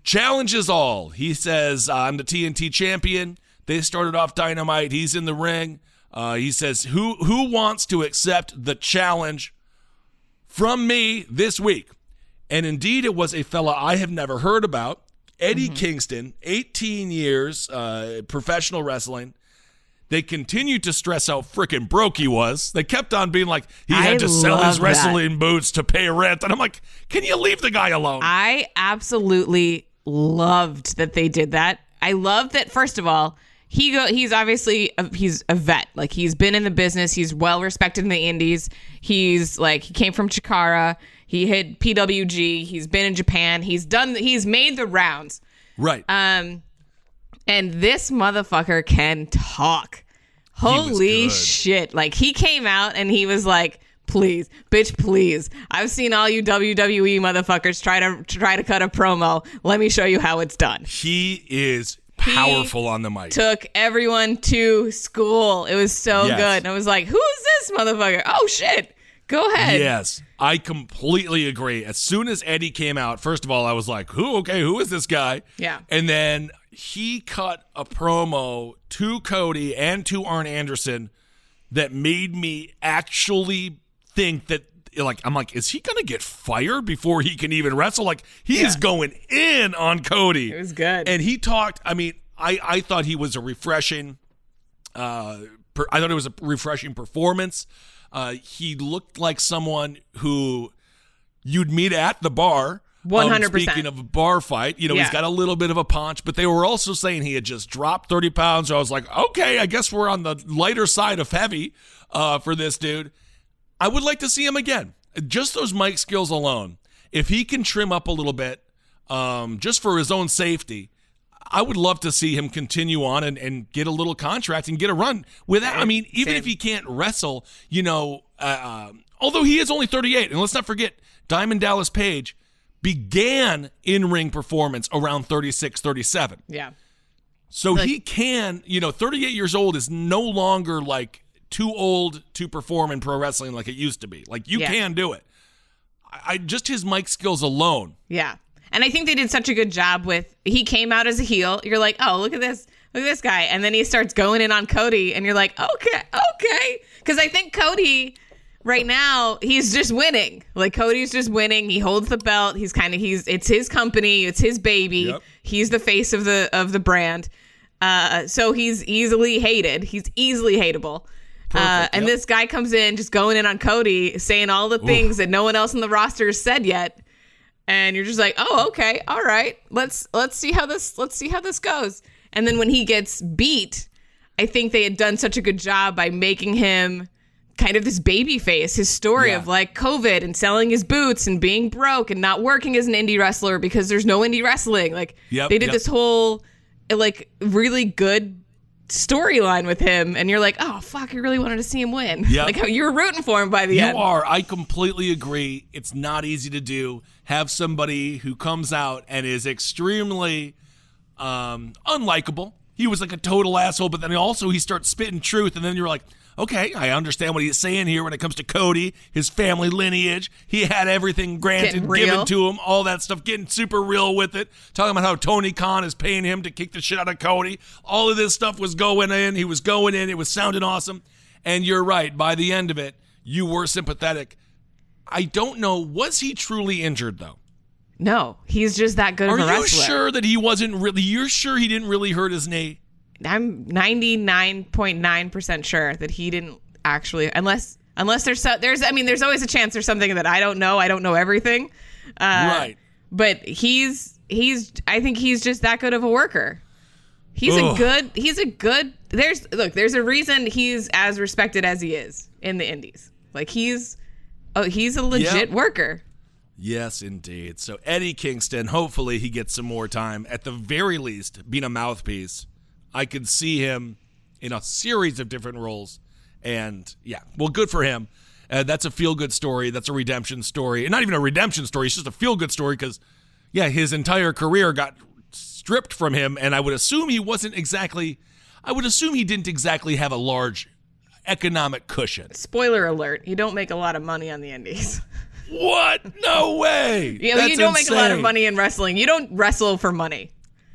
challenges all. He says, I'm the TNT champion. They started off dynamite. He's in the ring. Uh, he says, who, who wants to accept the challenge from me this week? And indeed, it was a fella I have never heard about. Eddie Kingston, 18 years, uh, professional wrestling. They continued to stress how freaking broke he was. They kept on being like, he had I to sell his love that. wrestling boots to pay rent. And I'm like, can you leave the guy alone? I absolutely loved that they did that. I love that. First of all, he go. He's obviously a, he's a vet. Like he's been in the business. He's well respected in the indies. He's like he came from Chikara. He hit PWG. He's been in Japan. He's done. He's made the rounds. right. Um, and this motherfucker can talk. Holy shit. Like he came out and he was like, please, bitch, please. I've seen all you WWE motherfuckers try to try to cut a promo. Let me show you how it's done. He is powerful on the mic. Took everyone to school. It was so Yes. good. And I was like, who is this motherfucker? Oh shit. Go ahead. Yes, I completely agree. As soon as Eddie came out, first of all, I was like, "Who? Okay, who is this guy?" Yeah. And then he cut a promo to Cody and to Arn Anderson that made me actually think that, like, I'm like, is he gonna get fired before he can even wrestle? Like, he is going in on Cody. It was good. And he talked. I mean, I I thought he was a refreshing. Uh, per, I thought it was a refreshing performance. Uh, he looked like someone who you'd meet at the bar. 100%. Um, speaking of a bar fight, you know, he's got a little bit of a punch, but they were also saying he had just dropped 30 pounds. So I was like, okay, I guess we're on the lighter side of heavy uh, for this dude. I would like to see him again. Just those mic skills alone. If he can trim up a little bit, um, just for his own safety, I would love to see him continue on and, and get a little contract and get a run without. I mean, even Same. if he can't wrestle, you know, uh, um, although he is only 38, and let's not forget, Diamond Dallas Page began in ring performance around 36, 37. Yeah. So Like- he can, you know, 38 years old is no longer like too old to perform in pro wrestling like it used to be. Like you Yeah. can do it. I, I just his mic skills alone. Yeah. And I think they did such a good job with he came out as a heel. You're like, oh, look at this. Look at this guy. And then he starts going in on Cody, and you're like, okay, okay. Because I think Cody right now, he's just winning. Like Cody's just winning. He holds the belt. He's kind of he's it's his company, it's his baby. Yep. He's the face of the of the brand. Uh, so he's easily hated. He's easily hateable. Uh, and yep. this guy comes in just going in on Cody, saying all the things that no one else in the roster has said yet and you're just like, "Oh, okay, all right. Let's let's see how this let's see how this goes." And then when he gets beat, I think they had done such a good job by making him kind of this baby face, his story Yeah. of like COVID and selling his boots and being broke and not working as an indie wrestler because there's no indie wrestling. Like Yep, they did yep. this whole like really good storyline with him and you're like, "Oh, fuck, I really wanted to see him win." Yeah, like how you were rooting for him by the You end. You are. I completely agree. It's not easy to do. Have somebody who comes out and is extremely um, unlikable. He was like a total asshole, but then also he starts spitting truth, and then you're like, okay, I understand what he's saying here when it comes to Cody, his family lineage. He had everything granted, given to him, all that stuff, getting super real with it. Talking about how Tony Khan is paying him to kick the shit out of Cody. All of this stuff was going in. He was going in. It was sounding awesome. And you're right. By the end of it, you were sympathetic. I don't know. Was he truly injured though? no, he's just that good Are of a you sure that he wasn't really? You're sure he didn't really hurt his knee? I'm 99.9% sure that he didn't actually unless unless there's so, there's I mean there's always a chance there's something that I don't know. I don't know everything. Uh, right. But he's he's I think he's just that good of a worker. He's a good he's a good there's look, there's a reason he's as respected as he is in the indies. Like he's oh he's a legit Yeah. worker. Yes, indeed. So Eddie Kingston, hopefully he gets some more time. At the very least, being a mouthpiece, I could see him in a series of different roles. And yeah, well, good for him. Uh, that's a feel good story. That's a redemption story. And not even a redemption story. It's just a feel good story because, yeah, his entire career got stripped from him. And I would assume he wasn't exactly, I would assume he didn't exactly have a large economic cushion. Spoiler alert, you don't make a lot of money on the indies. What? No way. Yeah, That's you don't make a lot of money in wrestling. You don't wrestle for money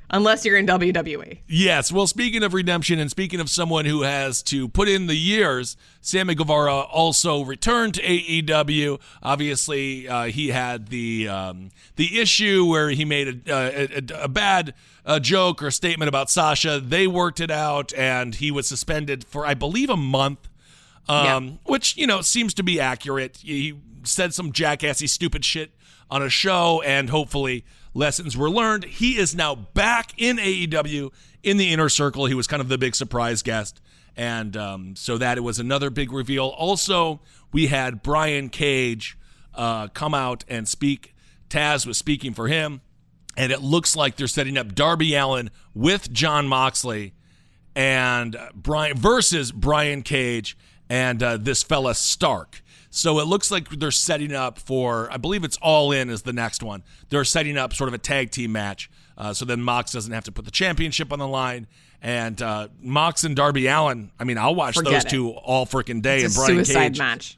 unless you're in. WWE. Yes. Well, speaking of redemption and speaking of someone who has to put in the years, Sammy Guevara also returned to AEW. Obviously, uh, he had the um, the issue where he made a, a, a, a bad uh, joke or statement about Sasha. They worked it out, and he was suspended for, I believe, a month. Um, which you know seems to be accurate. He said some jackassy, stupid shit on a show, and hopefully lessons were learned. He is now back in AEW in the inner circle. He was kind of the big surprise guest, and um, so that it was another big reveal. Also, we had Brian Cage uh, come out and speak. Taz was speaking for him, and it looks like they're setting up Darby Allin with Jon Moxley and uh, Brian versus Brian Cage and uh, this fella Stark. So it looks like they're setting up for, I believe it's All In is the next one. They're setting up sort of a tag team match. Uh, so then Mox doesn't have to put the championship on the line. And uh, Mox and Darby Allin, I mean, I'll watch Forget those it. two all freaking day. It's a and Brian suicide Cage, match.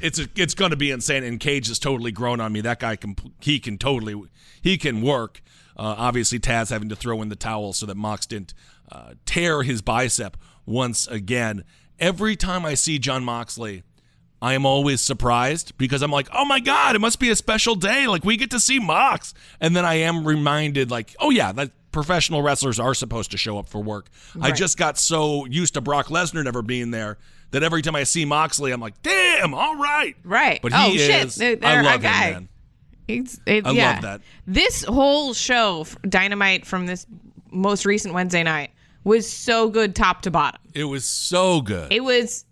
it's a, it's going to be insane. And Cage has totally grown on me. That guy can he can totally he can work. Uh, obviously, Taz having to throw in the towel so that Mox didn't uh, tear his bicep once again. Every time I see John Moxley, I am always surprised because I'm like, oh my god, it must be a special day. Like we get to see Mox, and then I am reminded, like, oh yeah, that professional wrestlers are supposed to show up for work. I just got so used to Brock Lesnar never being there that every time I see Moxley, I'm like, damn, all right, Right. But oh, he Oh, shit. is. They're- I love guy. him, man. It's, it, I yeah. love that. This whole show, Dynamite, from this most recent Wednesday night, was so good top to bottom. It was so good. It was,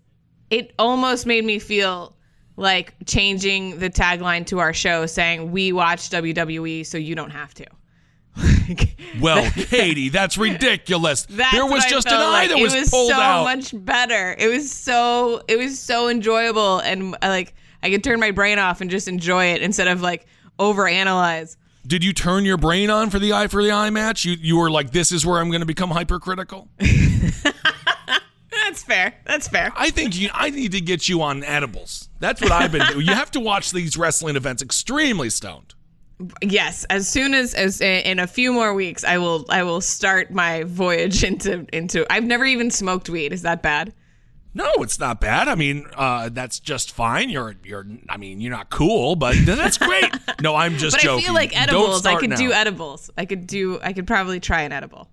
it almost made me feel like changing the tagline to our show, saying we watch WWE, so you don't have to. well, Katie, that's ridiculous. That's there was just an eye like. that was, it was pulled so out. much better. It was so it was so enjoyable and uh, like I could turn my brain off and just enjoy it instead of like overanalyze. Did you turn your brain on for the eye for the eye match? You you were like, this is where I'm going to become hypercritical. That's fair. That's fair. I think you, I need to get you on edibles. That's what I've been doing. You have to watch these wrestling events extremely stoned. Yes, as soon as as in a few more weeks, I will I will start my voyage into into. I've never even smoked weed. Is that bad? No, it's not bad. I mean, uh, that's just fine. You're you're. I mean, you're not cool, but that's great. No, I'm just But joking. I feel like edibles. I could now. do edibles. I could do. I could probably try an edible.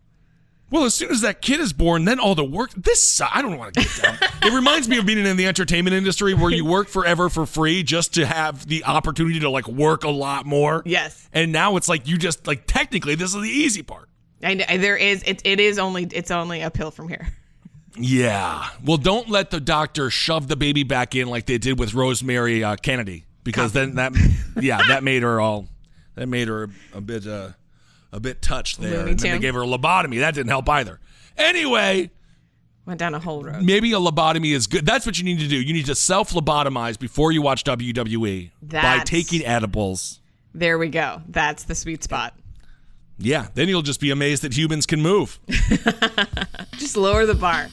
Well, as soon as that kid is born, then all the work. This I don't want to get down. it reminds me of being in the entertainment industry where you work forever for free just to have the opportunity to like work a lot more. Yes. And now it's like you just like technically this is the easy part. And there is it. It is only. It's only uphill from here. Yeah. Well, don't let the doctor shove the baby back in like they did with Rosemary uh, Kennedy because then that yeah that made her all that made her a bit uh, a bit touched there. Looney And then they gave her a lobotomy. That didn't help either. Anyway. Went down a whole road. Maybe a lobotomy is good. That's what you need to do. You need to self lobotomize before you watch WWE by That's- taking edibles. There we go. That's the sweet spot. Yeah, then you'll just be amazed that humans can move. Just lower the bar.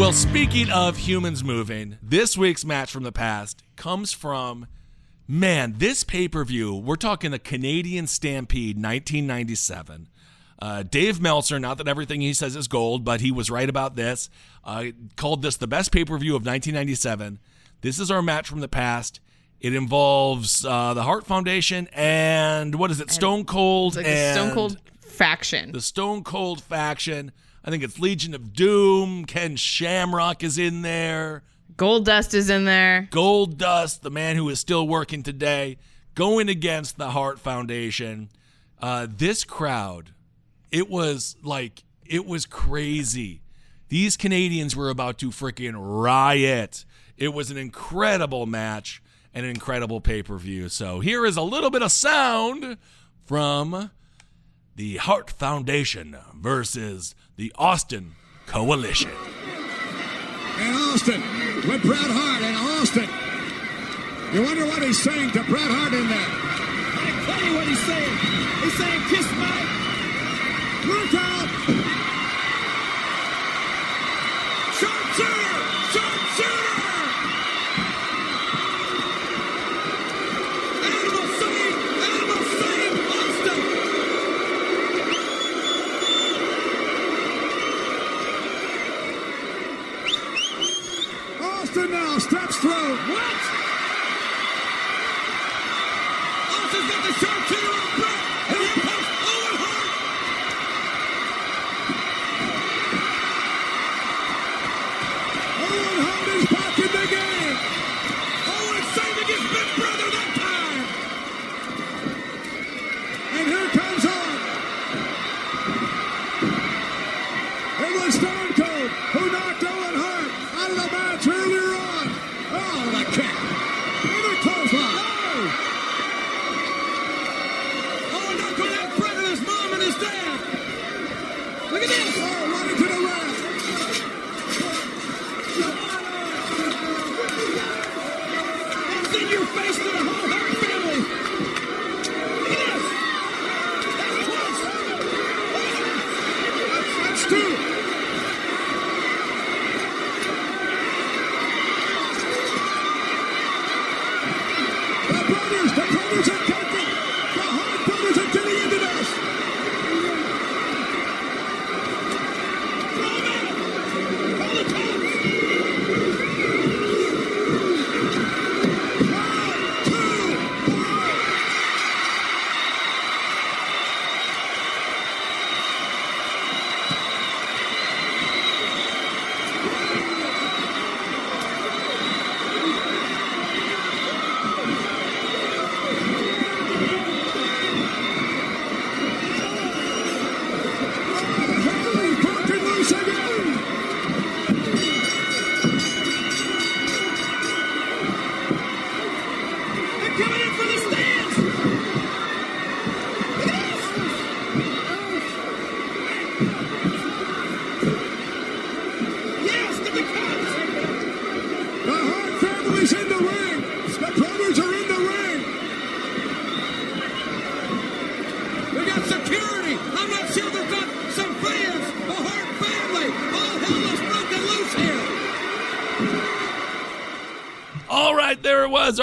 Well, speaking of humans moving, this week's match from the past comes from, man, this pay per view. We're talking the Canadian Stampede 1997. Uh, Dave Meltzer, not that everything he says is gold, but he was right about this, uh, called this the best pay per view of 1997. This is our match from the past. It involves uh, the Hart Foundation and what is it, Stone Cold like the Stone Cold faction. the Stone Cold faction. I think it's Legion of Doom. Ken Shamrock is in there. Goldust is in there. Goldust, the man who is still working today, going against the Hart Foundation. Uh, this crowd, it was like, it was crazy. These Canadians were about to freaking riot. It was an incredible match, an incredible pay per view. So here is a little bit of sound from the Hart Foundation versus the Austin Coalition. And Austin with Bret Hart and Austin. You wonder what he's saying to Bret Hart in there. I tell you what he's saying. He's saying, kiss my. Look out! Sharpshooter! Sharpshooter! Animal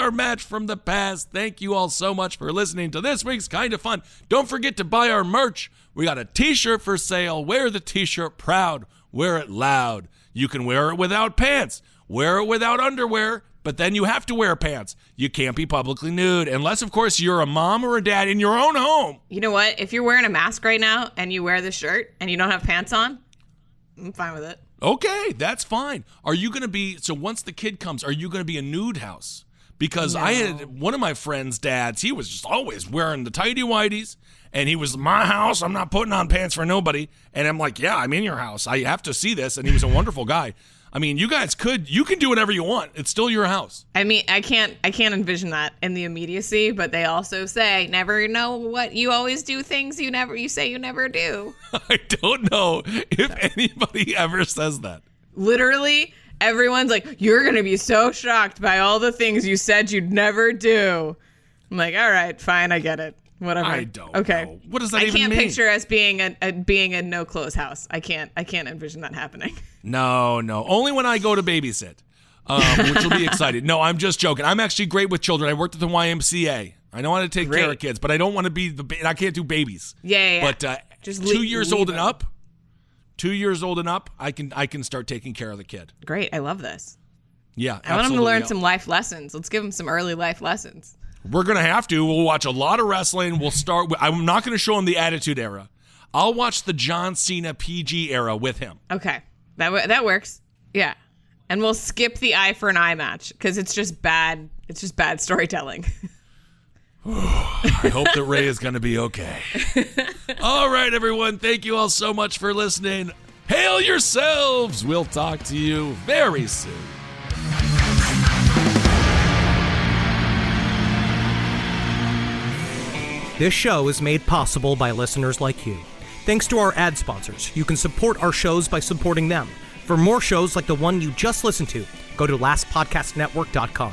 our match from the past. Thank you all so much for listening to this week's Kind of Fun. Don't forget to buy our merch. We got a t shirt for sale. Wear the t shirt proud, wear it loud. You can wear it without pants, wear it without underwear, but then you have to wear pants. You can't be publicly nude, unless, of course, you're a mom or a dad in your own home. You know what? If you're wearing a mask right now and you wear the shirt and you don't have pants on, I'm fine with it. Okay, that's fine. Are you going to be so once the kid comes, are you going to be a nude house? Because I had one of my friends' dads, he was just always wearing the tidy whities and he was my house. I'm not putting on pants for nobody. And I'm like, yeah, I'm in your house. I have to see this. And he was a wonderful guy. I mean, you guys could you can do whatever you want. It's still your house. I mean, I can't I can't envision that in the immediacy, but they also say never know what you always do things you never you say you never do. I don't know if anybody ever says that. Literally, everyone's like, "You're going to be so shocked by all the things you said you'd never do." I'm like, "All right, fine, I get it. Whatever." I don't Okay. know. What does that I even mean? I can't picture us being a, a being a no clothes house. I can't I can't envision that happening. No, no. Only when I go to babysit, um, which will be excited. No, I'm just joking. I'm actually great with children. I worked at the YMCA. I know how to take care of kids, but I don't want to be the. Ba- I can't do babies. Yeah, yeah, yeah. But uh, Just two years leave old and up, two years old and up, I can I can start taking care of the kid. Great. I love this. Yeah, I want him to learn some life lessons. Let's give him some early life lessons. We're gonna have to. We'll watch a lot of wrestling. We'll start. With, I'm not gonna show him the Attitude Era. I'll watch the John Cena PG era with him. Okay. That w- that works. Yeah. And we'll skip the eye for an eye match because it's just bad. It's just bad storytelling. I hope that Rey is going to be okay. all right, everyone. Thank you all so much for listening. Hail yourselves. We'll talk to you very soon. This show is made possible by listeners like you. Thanks to our ad sponsors, you can support our shows by supporting them. For more shows like the one you just listened to, go to lastpodcastnetwork.com.